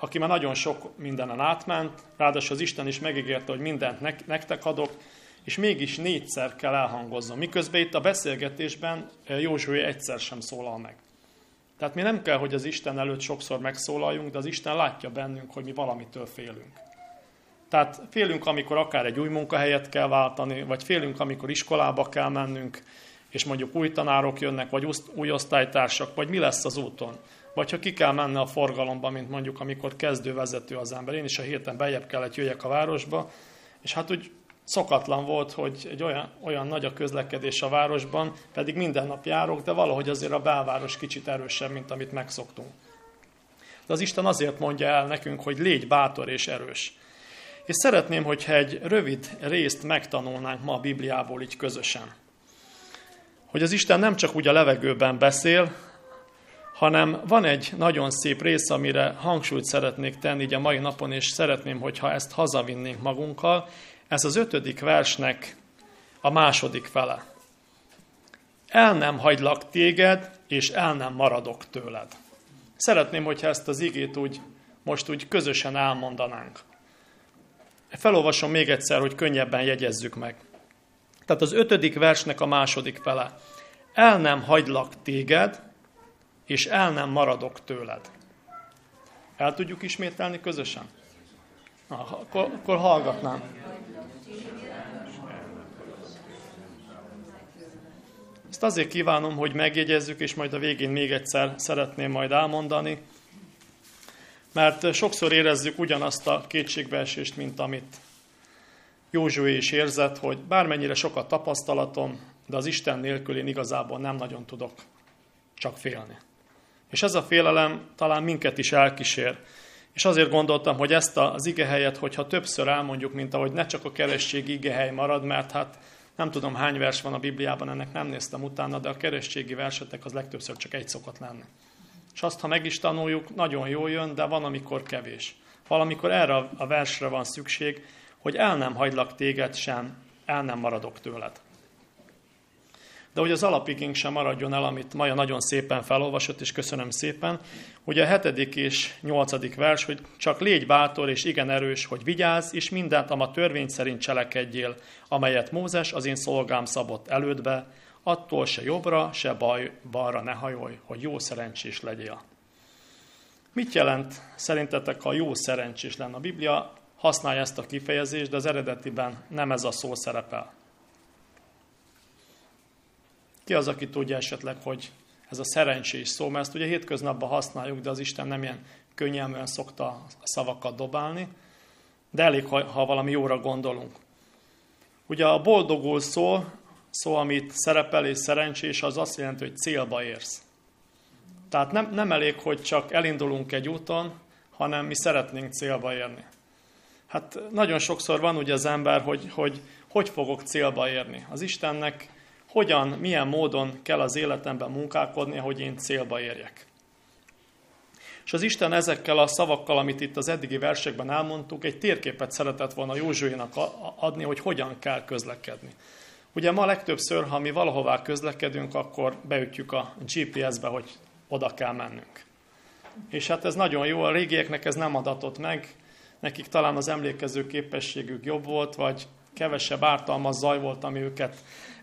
aki már nagyon sok mindenen átment, ráadásul az Isten is megígérte, hogy mindent nektek adok, és mégis négyszer kell elhangozzon. Miközben itt a beszélgetésben Józsué egyszer sem szólal meg. Tehát mi nem kell, hogy az Isten előtt sokszor megszólaljunk, de az Isten látja bennünk, hogy mi valamitől félünk. Tehát félünk, amikor akár egy új munkahelyet kell váltani, vagy félünk, amikor iskolába kell mennünk, és mondjuk új tanárok jönnek, vagy új osztálytársak, vagy mi lesz az úton. Vagy ha ki kell menni a forgalomba, mint mondjuk amikor kezdő vezető az ember. Én is a héten bejebb kellett jöjjek a városba, és hát úgy szokatlan volt, hogy egy olyan, olyan nagy a közlekedés a városban, pedig minden nap járok, de valahogy azért a belváros kicsit erősebb, mint amit megszoktunk. De az Isten azért mondja el nekünk, hogy légy bátor és erős. És szeretném, hogyha egy rövid részt megtanulnánk ma a Bibliából így közösen. Hogy az Isten nem csak úgy a levegőben beszél, hanem van egy nagyon szép rész, amire hangsúlyt szeretnék tenni így a mai napon, és szeretném, hogyha ezt hazavinnénk magunkkal. Ez az ötödik versnek a második fele. El nem hagylak téged, és el nem maradok tőled. Szeretném, hogyha ezt az igét úgy, most úgy közösen elmondanánk. Felolvasom még egyszer, hogy könnyebben jegyezzük meg. Tehát az ötödik versnek a második fele. El nem hagylak téged, és el nem maradok tőled. El tudjuk ismételni közösen? Na, akkor, akkor hallgatnám. Ezt azért kívánom, hogy megjegyezzük, és majd a végén még egyszer szeretném majd elmondani, mert sokszor érezzük ugyanazt a kétségbeesést, mint amit Józsué is érzett, hogy bármennyire sokat tapasztalatom, de az Isten nélkül én igazából nem nagyon tudok csak félni. És ez a félelem talán minket is elkísér. És azért gondoltam, hogy ezt az igehelyet, hogyha többször elmondjuk, mint ahogy ne csak a keresztségi igehely marad, mert hát nem tudom hány vers van a Bibliában, ennek nem néztem utána, de a keresztségi versetek az legtöbbször csak egy szokott lenni. És azt, ha meg is tanuljuk, nagyon jól jön, de van, amikor kevés. Valamikor erre a versre van szükség, hogy el nem hagylak téged sem, el nem maradok tőled. De hogy az alapigénk sem maradjon el, amit Maja nagyon szépen felolvasott, és köszönöm szépen, ugye a hetedik és nyolcadik vers, hogy csak légy bátor és igen erős, hogy vigyázz, és mindent, a törvény szerint cselekedjél, amelyet Mózes az én szolgám szabott elődbe, attól se jobbra, se baj, balra ne hajolj, hogy jó szerencsés legyél. Mit jelent szerintetek, ha jó szerencsés lenne? A Biblia használja ezt a kifejezést, de az eredetiben nem ez a szó szerepel. Ki az, aki tudja esetleg, hogy ez a szerencsés szó, mert ezt ugye hétköznapban használjuk, de az Isten nem ilyen könnyelműen szokta a szavakat dobálni, de elég, ha, ha valami jóra gondolunk. Ugye a boldogul szó, szó, amit szerepel és szerencsés, az azt jelenti, hogy célba érsz. Tehát nem, nem elég, hogy csak elindulunk egy úton, hanem mi szeretnénk célba érni. Hát nagyon sokszor van ugye az ember, hogy hogy, hogy fogok célba érni. Az Istennek hogyan, milyen módon kell az életemben munkálkodni, hogy én célba érjek. És az Isten ezekkel a szavakkal, amit itt az eddigi versekben elmondtuk, egy térképet szeretett volna Józsuénak adni, hogy hogyan kell közlekedni. Ugye ma legtöbbször, ha mi valahová közlekedünk, akkor beütjük a GPS-be, hogy oda kell mennünk. És hát ez nagyon jó, a régieknek ez nem adatott meg, nekik talán az emlékező képességük jobb volt, vagy kevesebb ártalmas zaj volt, ami őket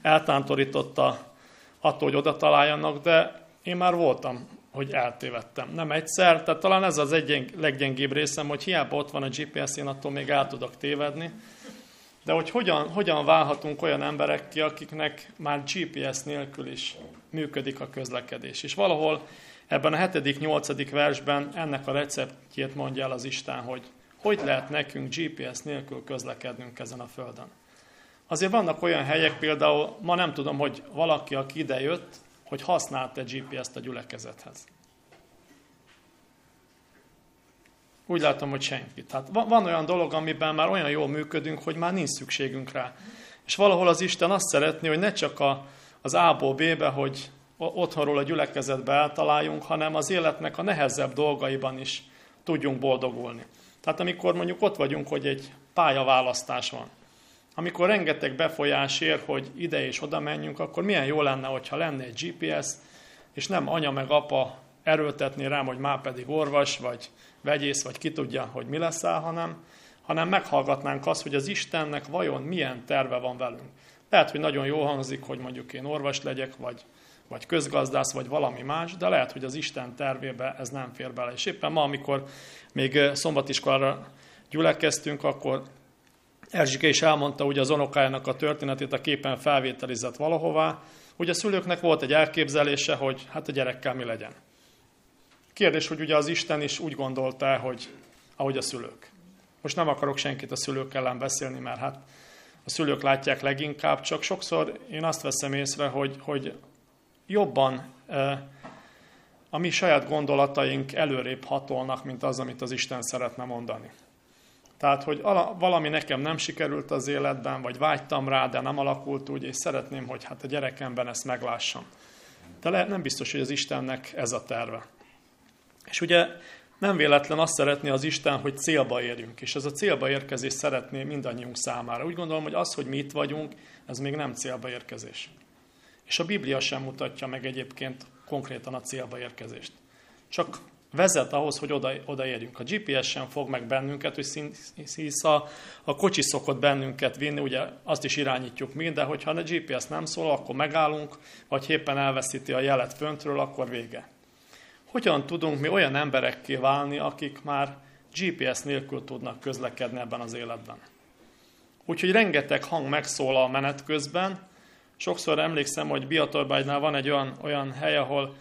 eltántorította attól, hogy oda találjanak, de én már voltam, hogy eltévedtem. Nem egyszer, tehát talán ez az egy leggyengébb részem, hogy hiába ott van a GPS, én attól még el tudok tévedni, de hogy hogyan, hogyan válhatunk olyan emberek ki, akiknek már GPS nélkül is működik a közlekedés. És valahol ebben a hetedik, nyolcadik versben ennek a receptjét mondja el az Isten, hogy hogy lehet nekünk GPS nélkül közlekednünk ezen a földön. Azért vannak olyan helyek, például ma nem tudom, hogy valaki, aki idejött, hogy használt-e GPS-t a gyülekezethez. Úgy látom, hogy senki. Tehát van olyan dolog, amiben már olyan jól működünk, hogy már nincs szükségünk rá. És valahol az Isten azt szeretné, hogy ne csak a, az A-ból B-be, hogy otthonról a gyülekezetbe eltaláljunk, hanem az életnek a nehezebb dolgaiban is tudjunk boldogulni. Tehát amikor mondjuk ott vagyunk, hogy egy pályaválasztás van, amikor rengeteg befolyás ér, hogy ide és oda menjünk, akkor milyen jó lenne, hogyha lenne egy GPS, és nem anya meg apa erőltetni rám, hogy már pedig orvos, vagy vegyész, vagy ki tudja, hogy mi lesz el, hanem, hanem meghallgatnánk azt, hogy az Istennek vajon milyen terve van velünk. Lehet, hogy nagyon jó hangzik, hogy mondjuk én orvos legyek, vagy, vagy közgazdász, vagy valami más, de lehet, hogy az Isten tervébe ez nem fér bele. És éppen ma, amikor még szombatiskolára gyülekeztünk, akkor Erzsike is elmondta ugye az unokájának a történetét, a képen felvételizett valahová. Ugye a szülőknek volt egy elképzelése, hogy hát a gyerekkel mi legyen. Kérdés, hogy ugye az Isten is úgy gondolta, hogy ahogy a szülők. Most nem akarok senkit a szülők ellen beszélni, mert hát a szülők látják leginkább, csak sokszor én azt veszem észre, hogy, hogy jobban a mi saját gondolataink előrébb hatolnak, mint az, amit az Isten szeretne mondani. Tehát, hogy valami nekem nem sikerült az életben, vagy vágytam rá, de nem alakult úgy, és szeretném, hogy hát a gyerekemben ezt meglássam. De lehet, nem biztos, hogy az Istennek ez a terve. És ugye nem véletlen azt szeretné az Isten, hogy célba érjünk, és ez a célba érkezés szeretné mindannyiunk számára. Úgy gondolom, hogy az, hogy mi itt vagyunk, ez még nem célba érkezés. És a Biblia sem mutatja meg egyébként konkrétan a célba érkezést. Csak vezet ahhoz, hogy oda, odaérjünk. A GPS sem fog meg bennünket, hogy hisz a, a kocsi szokott bennünket vinni, ugye azt is irányítjuk mi, de hogyha a GPS nem szól, akkor megállunk, vagy éppen elveszíti a jelet föntről, akkor vége. Hogyan tudunk mi olyan emberekké válni, akik már GPS nélkül tudnak közlekedni ebben az életben? Úgyhogy rengeteg hang megszól a menet közben. Sokszor emlékszem, hogy Biatorbágynál van egy olyan, olyan hely, ahol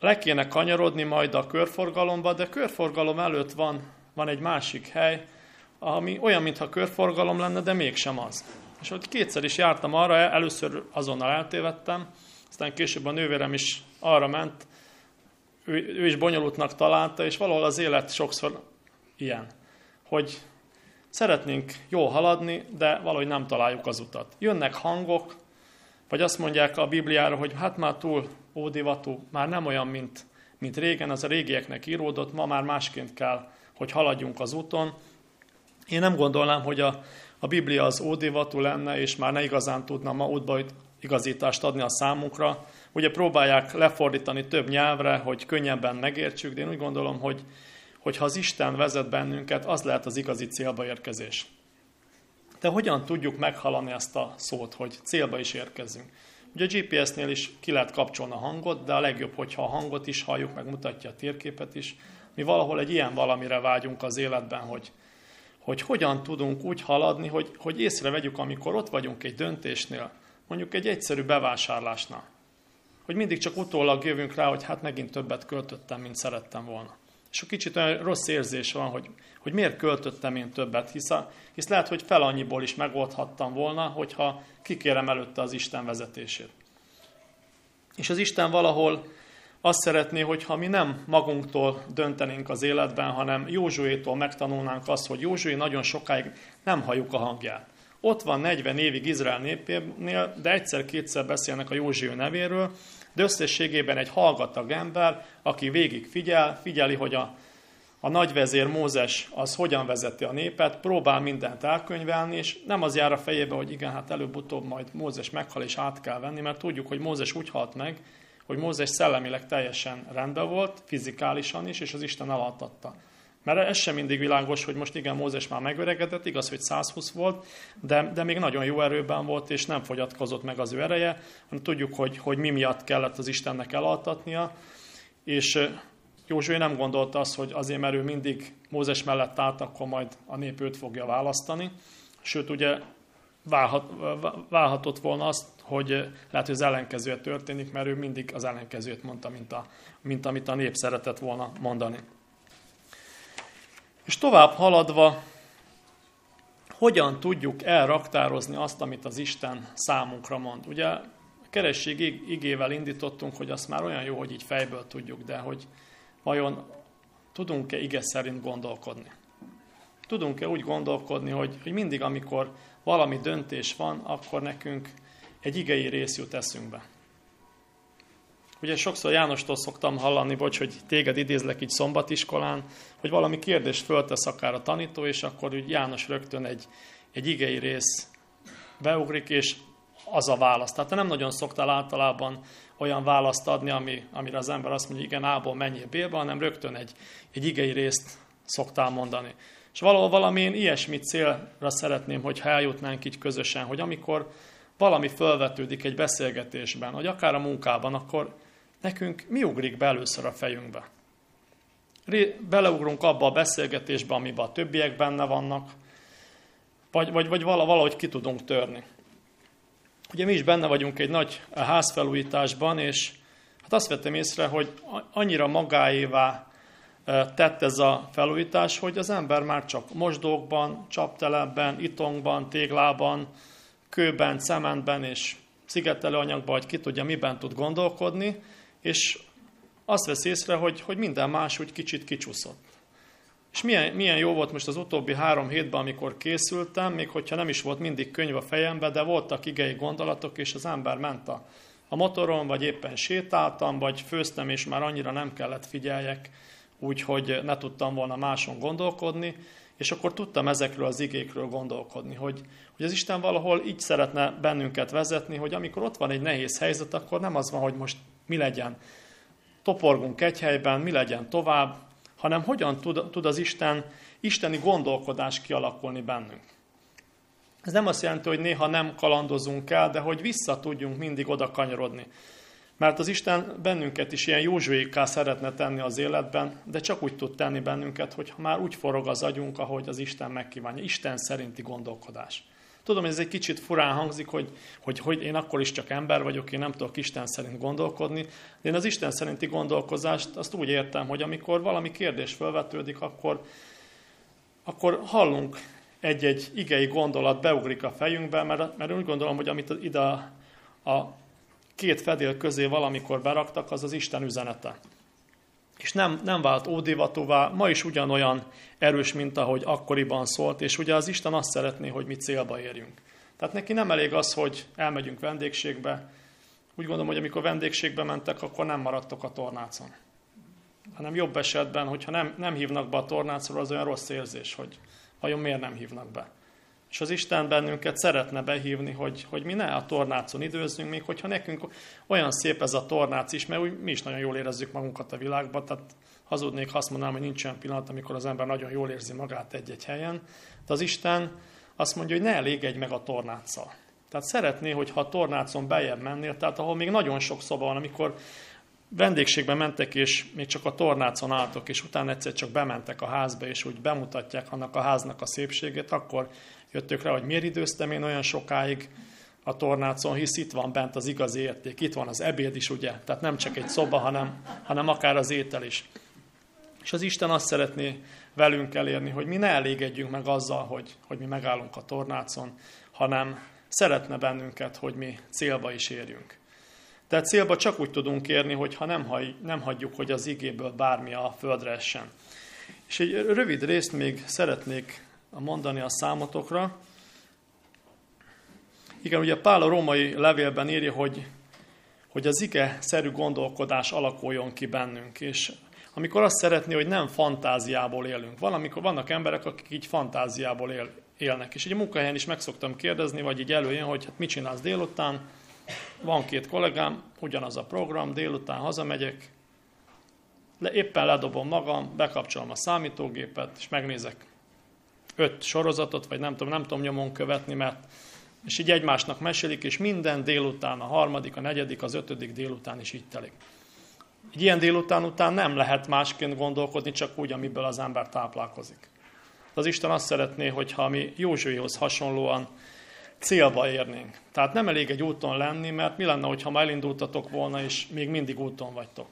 le kéne kanyarodni majd a körforgalomba, de körforgalom előtt van, van egy másik hely, ami olyan, mintha körforgalom lenne, de mégsem az. És ott kétszer is jártam arra, először azonnal eltévedtem, aztán később a nővérem is arra ment, ő, ő is bonyolultnak találta, és valahol az élet sokszor ilyen, hogy szeretnénk jó haladni, de valahogy nem találjuk az utat. Jönnek hangok, vagy azt mondják a Bibliára, hogy hát már túl ódivatú, már nem olyan, mint, mint régen, az a régieknek íródott, ma már másként kell, hogy haladjunk az úton. Én nem gondolnám, hogy a, a Biblia az ódivatú lenne, és már ne igazán tudna ma útba igazítást adni a számunkra. Ugye próbálják lefordítani több nyelvre, hogy könnyebben megértsük, de én úgy gondolom, hogy, hogy ha az Isten vezet bennünket, az lehet az igazi célba érkezés. De hogyan tudjuk meghalani ezt a szót, hogy célba is érkezünk? Ugye a GPS-nél is ki lehet kapcsolni a hangot, de a legjobb, hogyha a hangot is halljuk, meg mutatja a térképet is. Mi valahol egy ilyen valamire vágyunk az életben, hogy, hogy hogyan tudunk úgy haladni, hogy, hogy észrevegyük, amikor ott vagyunk egy döntésnél, mondjuk egy egyszerű bevásárlásnál. Hogy mindig csak utólag jövünk rá, hogy hát megint többet költöttem, mint szerettem volna. És kicsit olyan rossz érzés van, hogy, hogy miért költöttem én többet, hisz, a, hisz lehet, hogy fel annyiból is megoldhattam volna, hogyha kikérem előtte az Isten vezetését. És az Isten valahol azt szeretné, hogyha mi nem magunktól döntenénk az életben, hanem Józsuétól megtanulnánk azt, hogy Józsué nagyon sokáig nem halljuk a hangját. Ott van 40 évig Izrael népénél, de egyszer-kétszer beszélnek a Józsué nevéről, de összességében egy hallgatag ember, aki végig figyel, figyeli, hogy a, a nagyvezér Mózes az hogyan vezeti a népet, próbál mindent elkönyvelni, és nem az jár a fejébe, hogy igen, hát előbb-utóbb majd Mózes meghal és át kell venni, mert tudjuk, hogy Mózes úgy halt meg, hogy Mózes szellemileg teljesen rendben volt, fizikálisan is, és az Isten elaltatta. Mert ez sem mindig világos, hogy most igen, Mózes már megöregedett, igaz, hogy 120 volt, de, de még nagyon jó erőben volt, és nem fogyatkozott meg az ő ereje, hanem tudjuk, hogy, hogy mi miatt kellett az Istennek elaltatnia, és Józsué nem gondolta azt, hogy azért, mert ő mindig Mózes mellett állt, akkor majd a nép őt fogja választani. Sőt, ugye válhat, válhatott volna azt, hogy lehet, hogy az ellenkezője történik, mert ő mindig az ellenkezőt mondta, mint, a, mint amit a nép szeretett volna mondani. És tovább haladva, hogyan tudjuk elraktározni azt, amit az Isten számunkra mond. Ugye a keresség igével indítottunk, hogy azt már olyan jó, hogy így fejből tudjuk, de hogy vajon tudunk-e ige szerint gondolkodni? Tudunk-e úgy gondolkodni, hogy, hogy mindig, amikor valami döntés van, akkor nekünk egy igei rész jut eszünkbe. Ugye sokszor Jánostól szoktam hallani, bocs, hogy téged idézlek így szombatiskolán, hogy valami kérdést föltesz akár a tanító, és akkor úgy János rögtön egy, egy igei rész beugrik, és az a válasz. Tehát te nem nagyon szoktál általában olyan választ adni, ami, amire az ember azt mondja, igen, A-ból menjél B-be, hanem rögtön egy, egy igei részt szoktál mondani. És valahol valami én ilyesmi célra szeretném, hogy eljutnánk így közösen, hogy amikor valami fölvetődik egy beszélgetésben, vagy akár a munkában, akkor nekünk mi ugrik be először a fejünkbe? Beleugrunk abba a beszélgetésbe, amiben a többiek benne vannak, vagy, vagy, vagy valahogy ki tudunk törni. Ugye mi is benne vagyunk egy nagy házfelújításban, és hát azt vettem észre, hogy annyira magáévá tett ez a felújítás, hogy az ember már csak mosdókban, csaptelepben, itongban, téglában, kőben, cementben és szigetelőanyagban, vagy ki tudja, miben tud gondolkodni, és azt vesz észre, hogy, hogy minden más úgy kicsit kicsúszott. És milyen, milyen jó volt most az utóbbi három hétben, amikor készültem, még hogyha nem is volt mindig könyv a fejembe, de voltak igei gondolatok, és az ember ment a, a motoron, vagy éppen sétáltam, vagy főztem, és már annyira nem kellett figyeljek, úgyhogy ne tudtam volna máson gondolkodni, és akkor tudtam ezekről az igékről gondolkodni, hogy, hogy az Isten valahol így szeretne bennünket vezetni, hogy amikor ott van egy nehéz helyzet, akkor nem az van, hogy most mi legyen. Toporgunk egy helyben, mi legyen tovább, hanem hogyan tud, tud az Isten, isteni gondolkodás kialakulni bennünk. Ez nem azt jelenti, hogy néha nem kalandozunk el, de hogy vissza tudjunk mindig oda kanyarodni. Mert az Isten bennünket is ilyen józsuéká szeretne tenni az életben, de csak úgy tud tenni bennünket, hogy már úgy forog az agyunk, ahogy az Isten megkívánja. Isten szerinti gondolkodás. Tudom, ez egy kicsit furán hangzik, hogy, hogy, hogy én akkor is csak ember vagyok, én nem tudok Isten szerint gondolkodni, de én az Isten szerinti gondolkozást azt úgy értem, hogy amikor valami kérdés felvetődik, akkor, akkor hallunk egy-egy igei gondolat beugrik a fejünkbe, mert, mert úgy gondolom, hogy amit ide a, a két fedél közé valamikor beraktak, az az Isten üzenete. És nem, nem vált ódivatóvá, ma is ugyanolyan erős, mint ahogy akkoriban szólt, és ugye az Isten azt szeretné, hogy mi célba érjünk. Tehát neki nem elég az, hogy elmegyünk vendégségbe. Úgy gondolom, hogy amikor vendégségbe mentek, akkor nem maradtok a tornácon. Hanem jobb esetben, hogyha nem, nem hívnak be a tornácról, az olyan rossz érzés, hogy vajon miért nem hívnak be. És az Isten bennünket szeretne behívni, hogy, hogy mi ne a tornácon időzzünk, még hogyha nekünk olyan szép ez a tornác is, mert úgy mi is nagyon jól érezzük magunkat a világban, tehát hazudnék, ha azt mondanám, hogy nincs olyan pillanat, amikor az ember nagyon jól érzi magát egy-egy helyen. De az Isten azt mondja, hogy ne elégedj meg a tornáccal. Tehát szeretné, hogyha a tornácon bejebb mennél, tehát ahol még nagyon sok szoba van, amikor vendégségbe mentek, és még csak a tornácon álltok, és utána egyszer csak bementek a házba, és úgy bemutatják annak a háznak a szépségét, akkor jöttök rá, hogy miért időztem én olyan sokáig a tornácon, hisz itt van bent az igazi érték, itt van az ebéd is, ugye? Tehát nem csak egy szoba, hanem, hanem akár az étel is. És az Isten azt szeretné velünk elérni, hogy mi ne elégedjünk meg azzal, hogy, hogy mi megállunk a tornácon, hanem szeretne bennünket, hogy mi célba is érjünk. Tehát célba csak úgy tudunk érni, hogyha nem, hagy, nem hagyjuk, hogy az igéből bármi a földre essen. És egy rövid részt még szeretnék mondani a számotokra. Igen, ugye Pál a római levélben írja, hogy, hogy az ige-szerű gondolkodás alakuljon ki bennünk, és amikor azt szeretné, hogy nem fantáziából élünk. Valamikor vannak emberek, akik így fantáziából él, élnek. És egy munkahelyen is meg szoktam kérdezni, vagy így előjön, hogy hát mit csinálsz délután, van két kollégám, ugyanaz a program, délután hazamegyek, le, éppen ledobom magam, bekapcsolom a számítógépet, és megnézek öt sorozatot, vagy nem tudom, nem tudom nyomon követni, mert és így egymásnak mesélik, és minden délután, a harmadik, a negyedik, az ötödik délután is így telik. Egy ilyen délután után nem lehet másként gondolkodni, csak úgy, amiből az ember táplálkozik. Az Isten azt szeretné, hogyha mi Józsuihoz hasonlóan célba érnénk. Tehát nem elég egy úton lenni, mert mi lenne, hogyha már elindultatok volna, és még mindig úton vagytok.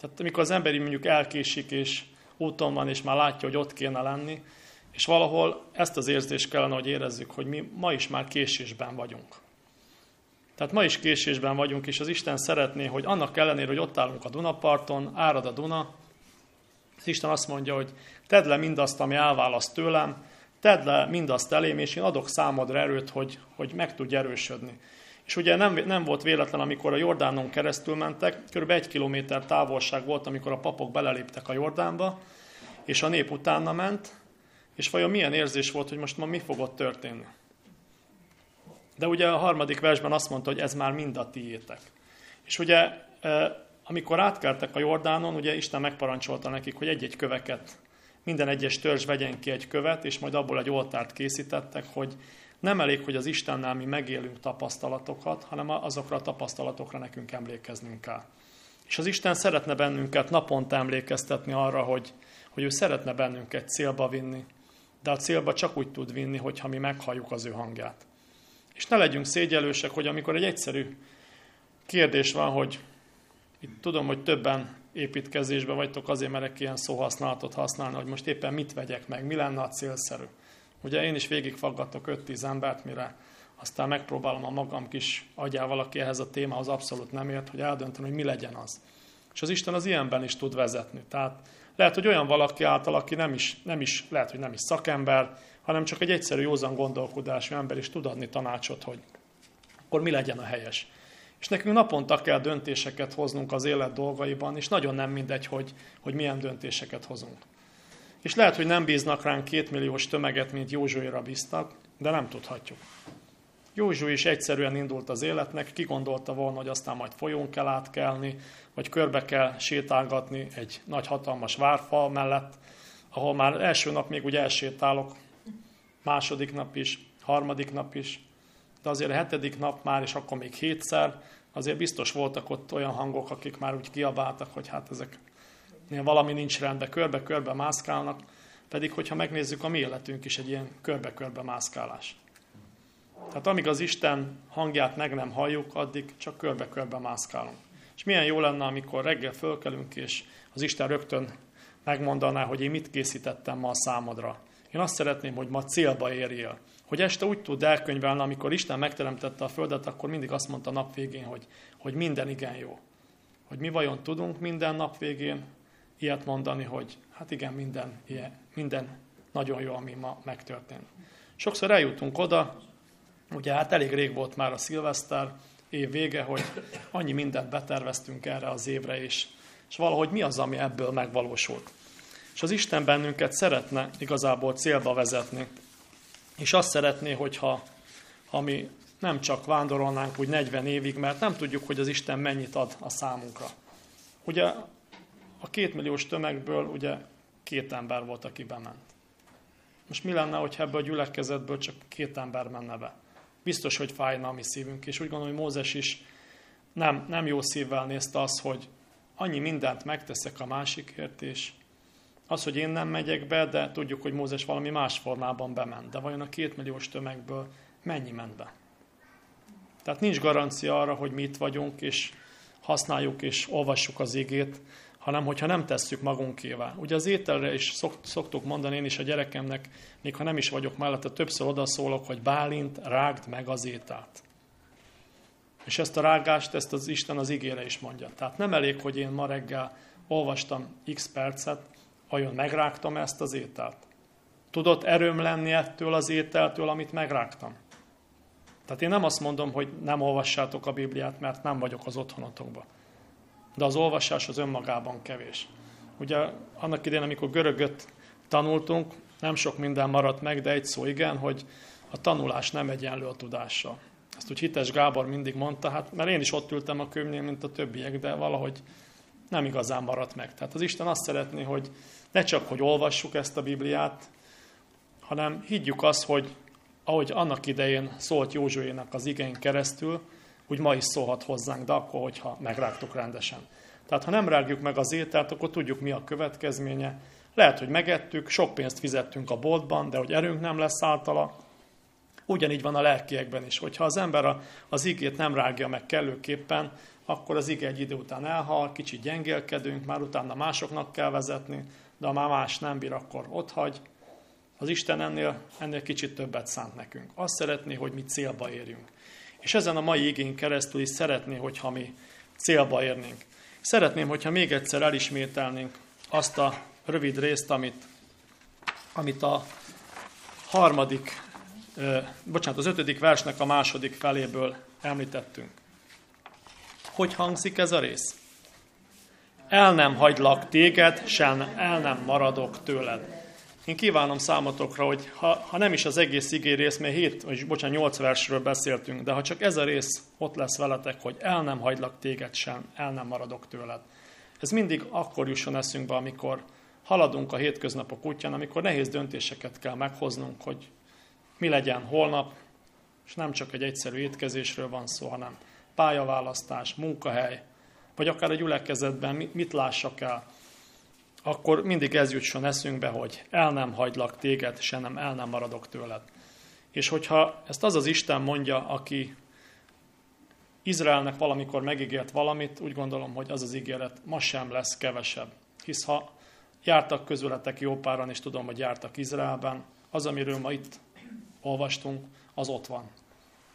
Tehát amikor az emberi mondjuk elkésik, és úton van, és már látja, hogy ott kéne lenni, és valahol ezt az érzést kellene, hogy érezzük, hogy mi ma is már késésben vagyunk. Tehát ma is késésben vagyunk, és az Isten szeretné, hogy annak ellenére, hogy ott állunk a Dunaparton, árad a Duna, az Isten azt mondja, hogy tedd le mindazt, ami elválaszt tőlem, tedd le mindazt elém, és én adok számodra erőt, hogy, hogy meg tudj erősödni. És ugye nem, nem volt véletlen, amikor a Jordánon keresztül mentek, kb. egy kilométer távolság volt, amikor a papok beleléptek a Jordánba, és a nép utána ment, és vajon milyen érzés volt, hogy most ma mi fog ott történni. De ugye a harmadik versben azt mondta, hogy ez már mind a tiétek. És ugye, e, amikor átkeltek a Jordánon, ugye Isten megparancsolta nekik, hogy egy-egy köveket, minden egyes törzs vegyen ki egy követ, és majd abból egy oltárt készítettek, hogy nem elég, hogy az Istennel mi megélünk tapasztalatokat, hanem azokra a tapasztalatokra nekünk emlékeznünk kell. És az Isten szeretne bennünket naponta emlékeztetni arra, hogy, hogy ő szeretne bennünket célba vinni, de a célba csak úgy tud vinni, hogyha mi meghalljuk az ő hangját. És ne legyünk szégyelősek, hogy amikor egy egyszerű kérdés van, hogy itt tudom, hogy többen építkezésben vagytok, azért merek ilyen szóhasználatot használni, hogy most éppen mit vegyek meg, mi lenne a célszerű. Ugye én is végigfaggatok 5-10 embert, mire aztán megpróbálom a magam kis agyával, aki ehhez a témához abszolút nem ért, hogy eldöntöm, hogy mi legyen az. És az Isten az ilyenben is tud vezetni. Tehát lehet, hogy olyan valaki által, aki nem is, nem is, lehet, hogy nem is szakember, hanem csak egy egyszerű józan gondolkodású ember is tud adni tanácsot, hogy akkor mi legyen a helyes. És nekünk naponta kell döntéseket hoznunk az élet dolgaiban, és nagyon nem mindegy, hogy, hogy milyen döntéseket hozunk. És lehet, hogy nem bíznak ránk kétmilliós tömeget, mint Józsuéra bíztak, de nem tudhatjuk. Józsu is egyszerűen indult az életnek, ki gondolta volna, hogy aztán majd folyón kell átkelni, vagy körbe kell sétálgatni egy nagy hatalmas várfa mellett, ahol már első nap még ugye elsétálok, második nap is, harmadik nap is, de azért a hetedik nap már, és akkor még hétszer, azért biztos voltak ott olyan hangok, akik már úgy kiabáltak, hogy hát ezek valami nincs rendben, körbe-körbe mászkálnak, pedig hogyha megnézzük, a mi életünk is egy ilyen körbe-körbe mászkálás. Tehát amíg az Isten hangját meg nem halljuk, addig csak körbe-körbe mászkálunk. És milyen jó lenne, amikor reggel fölkelünk, és az Isten rögtön megmondaná, hogy én mit készítettem ma a számodra. Én azt szeretném, hogy ma célba érjél. Hogy este úgy tud elkönyvelni, amikor Isten megteremtette a Földet, akkor mindig azt mondta nap végén, hogy, hogy minden igen jó. Hogy mi vajon tudunk minden nap végén ilyet mondani, hogy hát igen, minden, ilyen, minden nagyon jó, ami ma megtörtént. Sokszor eljutunk oda, ugye hát elég rég volt már a szilveszter, év vége, hogy annyi mindent beterveztünk erre az évre, és, és valahogy mi az, ami ebből megvalósult. És az Isten bennünket szeretne igazából célba vezetni. És azt szeretné, hogyha ha mi nem csak vándorolnánk úgy 40 évig, mert nem tudjuk, hogy az Isten mennyit ad a számunkra. Ugye a kétmilliós tömegből ugye két ember volt, aki bement. Most mi lenne, hogyha ebből a gyülekezetből csak két ember menne be? Biztos, hogy fájna a mi szívünk, és úgy gondolom, hogy Mózes is nem, nem jó szívvel nézte azt, hogy annyi mindent megteszek a másikért, és az, hogy én nem megyek be, de tudjuk, hogy Mózes valami más formában bement. De vajon a kétmilliós tömegből mennyi ment be? Tehát nincs garancia arra, hogy mi itt vagyunk, és használjuk és olvassuk az igét, hanem hogyha nem tesszük magunkévá. Ugye az ételre is szoktuk mondani, én is a gyerekemnek, még ha nem is vagyok mellette, többször odaszólok, hogy Bálint, rágd meg az ételt. És ezt a rágást, ezt az Isten az igére is mondja. Tehát nem elég, hogy én ma reggel olvastam x percet, vajon megrágtam ezt az ételt? Tudott erőm lenni ettől az ételtől, amit megrágtam? Tehát én nem azt mondom, hogy nem olvassátok a Bibliát, mert nem vagyok az otthonotokban. De az olvasás az önmagában kevés. Ugye annak idején, amikor görögöt tanultunk, nem sok minden maradt meg, de egy szó igen, hogy a tanulás nem egyenlő a tudással. Ezt úgy Hites Gábor mindig mondta, hát mert én is ott ültem a könyvnél, mint a többiek, de valahogy nem igazán maradt meg. Tehát az Isten azt szeretné, hogy ne csak, hogy olvassuk ezt a Bibliát, hanem higgyük azt, hogy ahogy annak idején szólt Józsuénak az igény keresztül, úgy ma is szólhat hozzánk, de akkor, hogyha megrágtuk rendesen. Tehát ha nem rágjuk meg az ételt, akkor tudjuk, mi a következménye. Lehet, hogy megettük, sok pénzt fizettünk a boltban, de hogy erőnk nem lesz általa. Ugyanígy van a lelkiekben is. Hogyha az ember az igét nem rágja meg kellőképpen, akkor az ige egy idő után elhal, kicsit gyengélkedünk, már utána másoknak kell vezetni, de ha már más nem bír, akkor ott hagy. Az Isten ennél, ennél kicsit többet szánt nekünk. Azt szeretné, hogy mi célba érjünk. És ezen a mai igény keresztül is szeretné, hogyha mi célba érnénk. Szeretném, hogyha még egyszer elismételnénk azt a rövid részt, amit, amit a harmadik, eh, bocsánat, az ötödik versnek a második feléből említettünk. Hogy hangzik ez a rész? El nem hagylak téged, sem el nem maradok tőled. Én kívánom számotokra, hogy ha, ha nem is az egész igény rész, mert 7, vagy bocsánat, 8 versről beszéltünk, de ha csak ez a rész ott lesz veletek, hogy el nem hagylak téged sem, el nem maradok tőled. Ez mindig akkor jusson eszünkbe, amikor haladunk a hétköznapok útján, amikor nehéz döntéseket kell meghoznunk, hogy mi legyen holnap, és nem csak egy egyszerű étkezésről van szó, hanem pályaválasztás, munkahely, vagy akár egy gyülekezetben mit lássak el, akkor mindig ez jutson eszünkbe, hogy el nem hagylak téged, se nem el nem maradok tőled. És hogyha ezt az az Isten mondja, aki Izraelnek valamikor megígért valamit, úgy gondolom, hogy az az ígéret ma sem lesz kevesebb. Hisz ha jártak közületek jó páran, és tudom, hogy jártak Izraelben, az, amiről ma itt olvastunk, az ott van.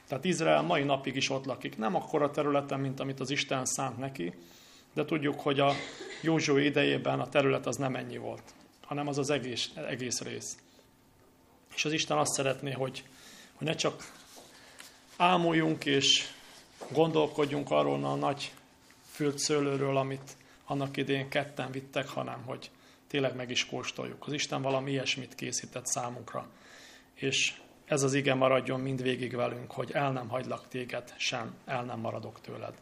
Tehát Izrael mai napig is ott lakik. Nem akkora területen, mint amit az Isten szánt neki, de tudjuk, hogy a Józsó idejében a terület az nem ennyi volt, hanem az az egész, egész rész. És az Isten azt szeretné, hogy, hogy ne csak ámuljunk és gondolkodjunk arról a nagy fült szőlőről, amit annak idén ketten vittek, hanem hogy tényleg meg is kóstoljuk. Az Isten valami ilyesmit készített számunkra. És ez az ige maradjon mindvégig velünk, hogy el nem hagylak téged, sem el nem maradok tőled.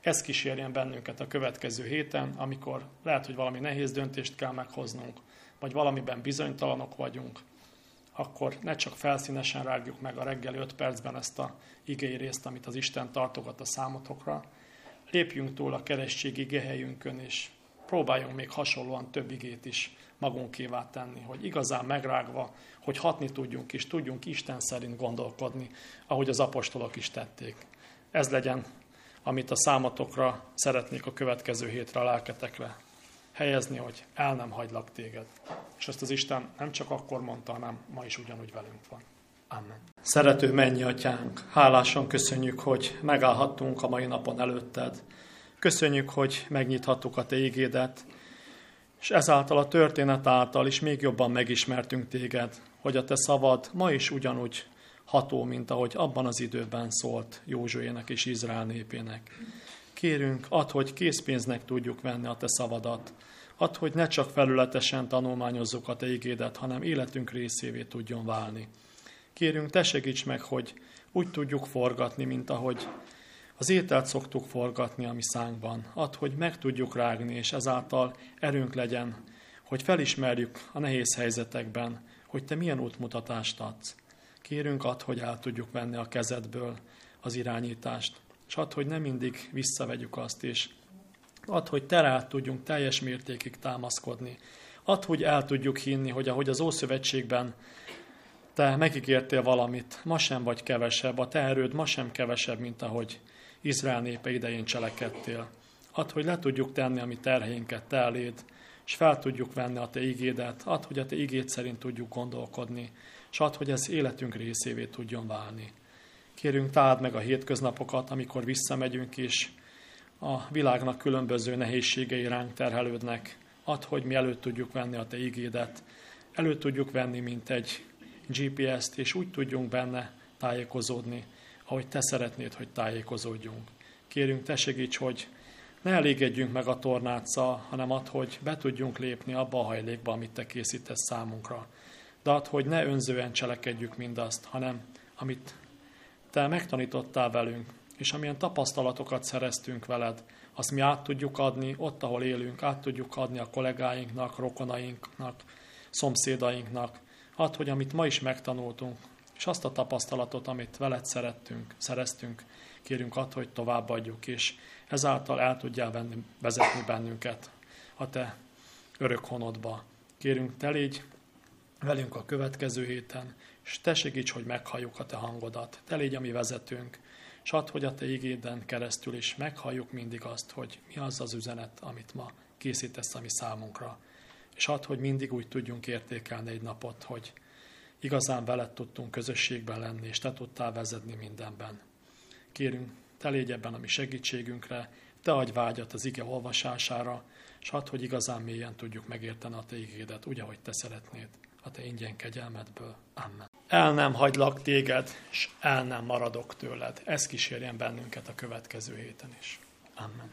Ez kísérjen bennünket a következő héten, amikor lehet, hogy valami nehéz döntést kell meghoznunk, vagy valamiben bizonytalanok vagyunk, akkor ne csak felszínesen rágjuk meg a reggeli öt percben ezt a igei részt, amit az Isten tartogat a számotokra, lépjünk túl a keresztségi gehelyünkön, és próbáljunk még hasonlóan több igét is magunkévá tenni, hogy igazán megrágva, hogy hatni tudjunk, és tudjunk Isten szerint gondolkodni, ahogy az apostolok is tették. Ez legyen, amit a számotokra szeretnék a következő hétre a lelketekre helyezni, hogy el nem hagylak téged. És ezt az Isten nem csak akkor mondta, hanem ma is ugyanúgy velünk van. Amen. Szerető mennyi atyánk, hálásan köszönjük, hogy megállhattunk a mai napon előtted. Köszönjük, hogy megnyithattuk a te ígédet, és ezáltal a történet által is még jobban megismertünk téged, hogy a te szavad ma is ugyanúgy ható, mint ahogy abban az időben szólt Józsuének és Izrael népének. Kérünk, add, hogy készpénznek tudjuk venni a te szavadat, add, hogy ne csak felületesen tanulmányozzuk a te ígédet, hanem életünk részévé tudjon válni. Kérünk, te segíts meg, hogy úgy tudjuk forgatni, mint ahogy az ételt szoktuk forgatni a mi szánkban. Add, hogy meg tudjuk rágni, és ezáltal erőnk legyen, hogy felismerjük a nehéz helyzetekben, hogy te milyen útmutatást adsz. Kérünk, add, hogy el tudjuk venni a kezedből az irányítást, és add, hogy nem mindig visszavegyük azt, és add, hogy te rá tudjunk teljes mértékig támaszkodni. Add, hogy el tudjuk hinni, hogy ahogy az Ószövetségben te megígértél valamit, ma sem vagy kevesebb, a te erőd ma sem kevesebb, mint ahogy Izrael népe idején cselekedtél. Add, hogy le tudjuk tenni a mi terheinket te eléd, és fel tudjuk venni a te ígédet, add, hogy a te ígét szerint tudjuk gondolkodni, és add, hogy ez életünk részévé tudjon válni. Kérünk, táld meg a hétköznapokat, amikor visszamegyünk, és a világnak különböző nehézségei ránk terhelődnek. Add, hogy mi előtt tudjuk venni a te ígédet, előtt tudjuk venni, mint egy GPS-t, és úgy tudjunk benne tájékozódni, ahogy te szeretnéd, hogy tájékozódjunk. Kérünk, te segíts, hogy ne elégedjünk meg a tornáccal, hanem ad, hogy be tudjunk lépni abba a hajlékba, amit te készítesz számunkra. De ad, hogy ne önzően cselekedjük mindazt, hanem amit te megtanítottál velünk, és amilyen tapasztalatokat szereztünk veled, azt mi át tudjuk adni ott, ahol élünk, át tudjuk adni a kollégáinknak, rokonainknak, szomszédainknak, Add, hogy amit ma is megtanultunk, és azt a tapasztalatot, amit veled szerettünk, szereztünk, kérünk add, hogy továbbadjuk, és ezáltal el tudjál venni, vezetni bennünket a te örök honodba. Kérünk, te légy velünk a következő héten, és te segíts, hogy meghalljuk a te hangodat. Te légy a mi vezetőnk, és add, hogy a te igéden keresztül is meghalljuk mindig azt, hogy mi az az üzenet, amit ma készítesz a mi számunkra és add, hogy mindig úgy tudjunk értékelni egy napot, hogy igazán veled tudtunk közösségben lenni, és te tudtál vezetni mindenben. Kérünk, te légy ebben a mi segítségünkre, te adj vágyat az ige olvasására, és add, hogy igazán mélyen tudjuk megérteni a te igédet, úgy, ahogy te szeretnéd, a te ingyen kegyelmedből. Amen. El nem hagylak téged, és el nem maradok tőled. Ez kísérjen bennünket a következő héten is. Amen.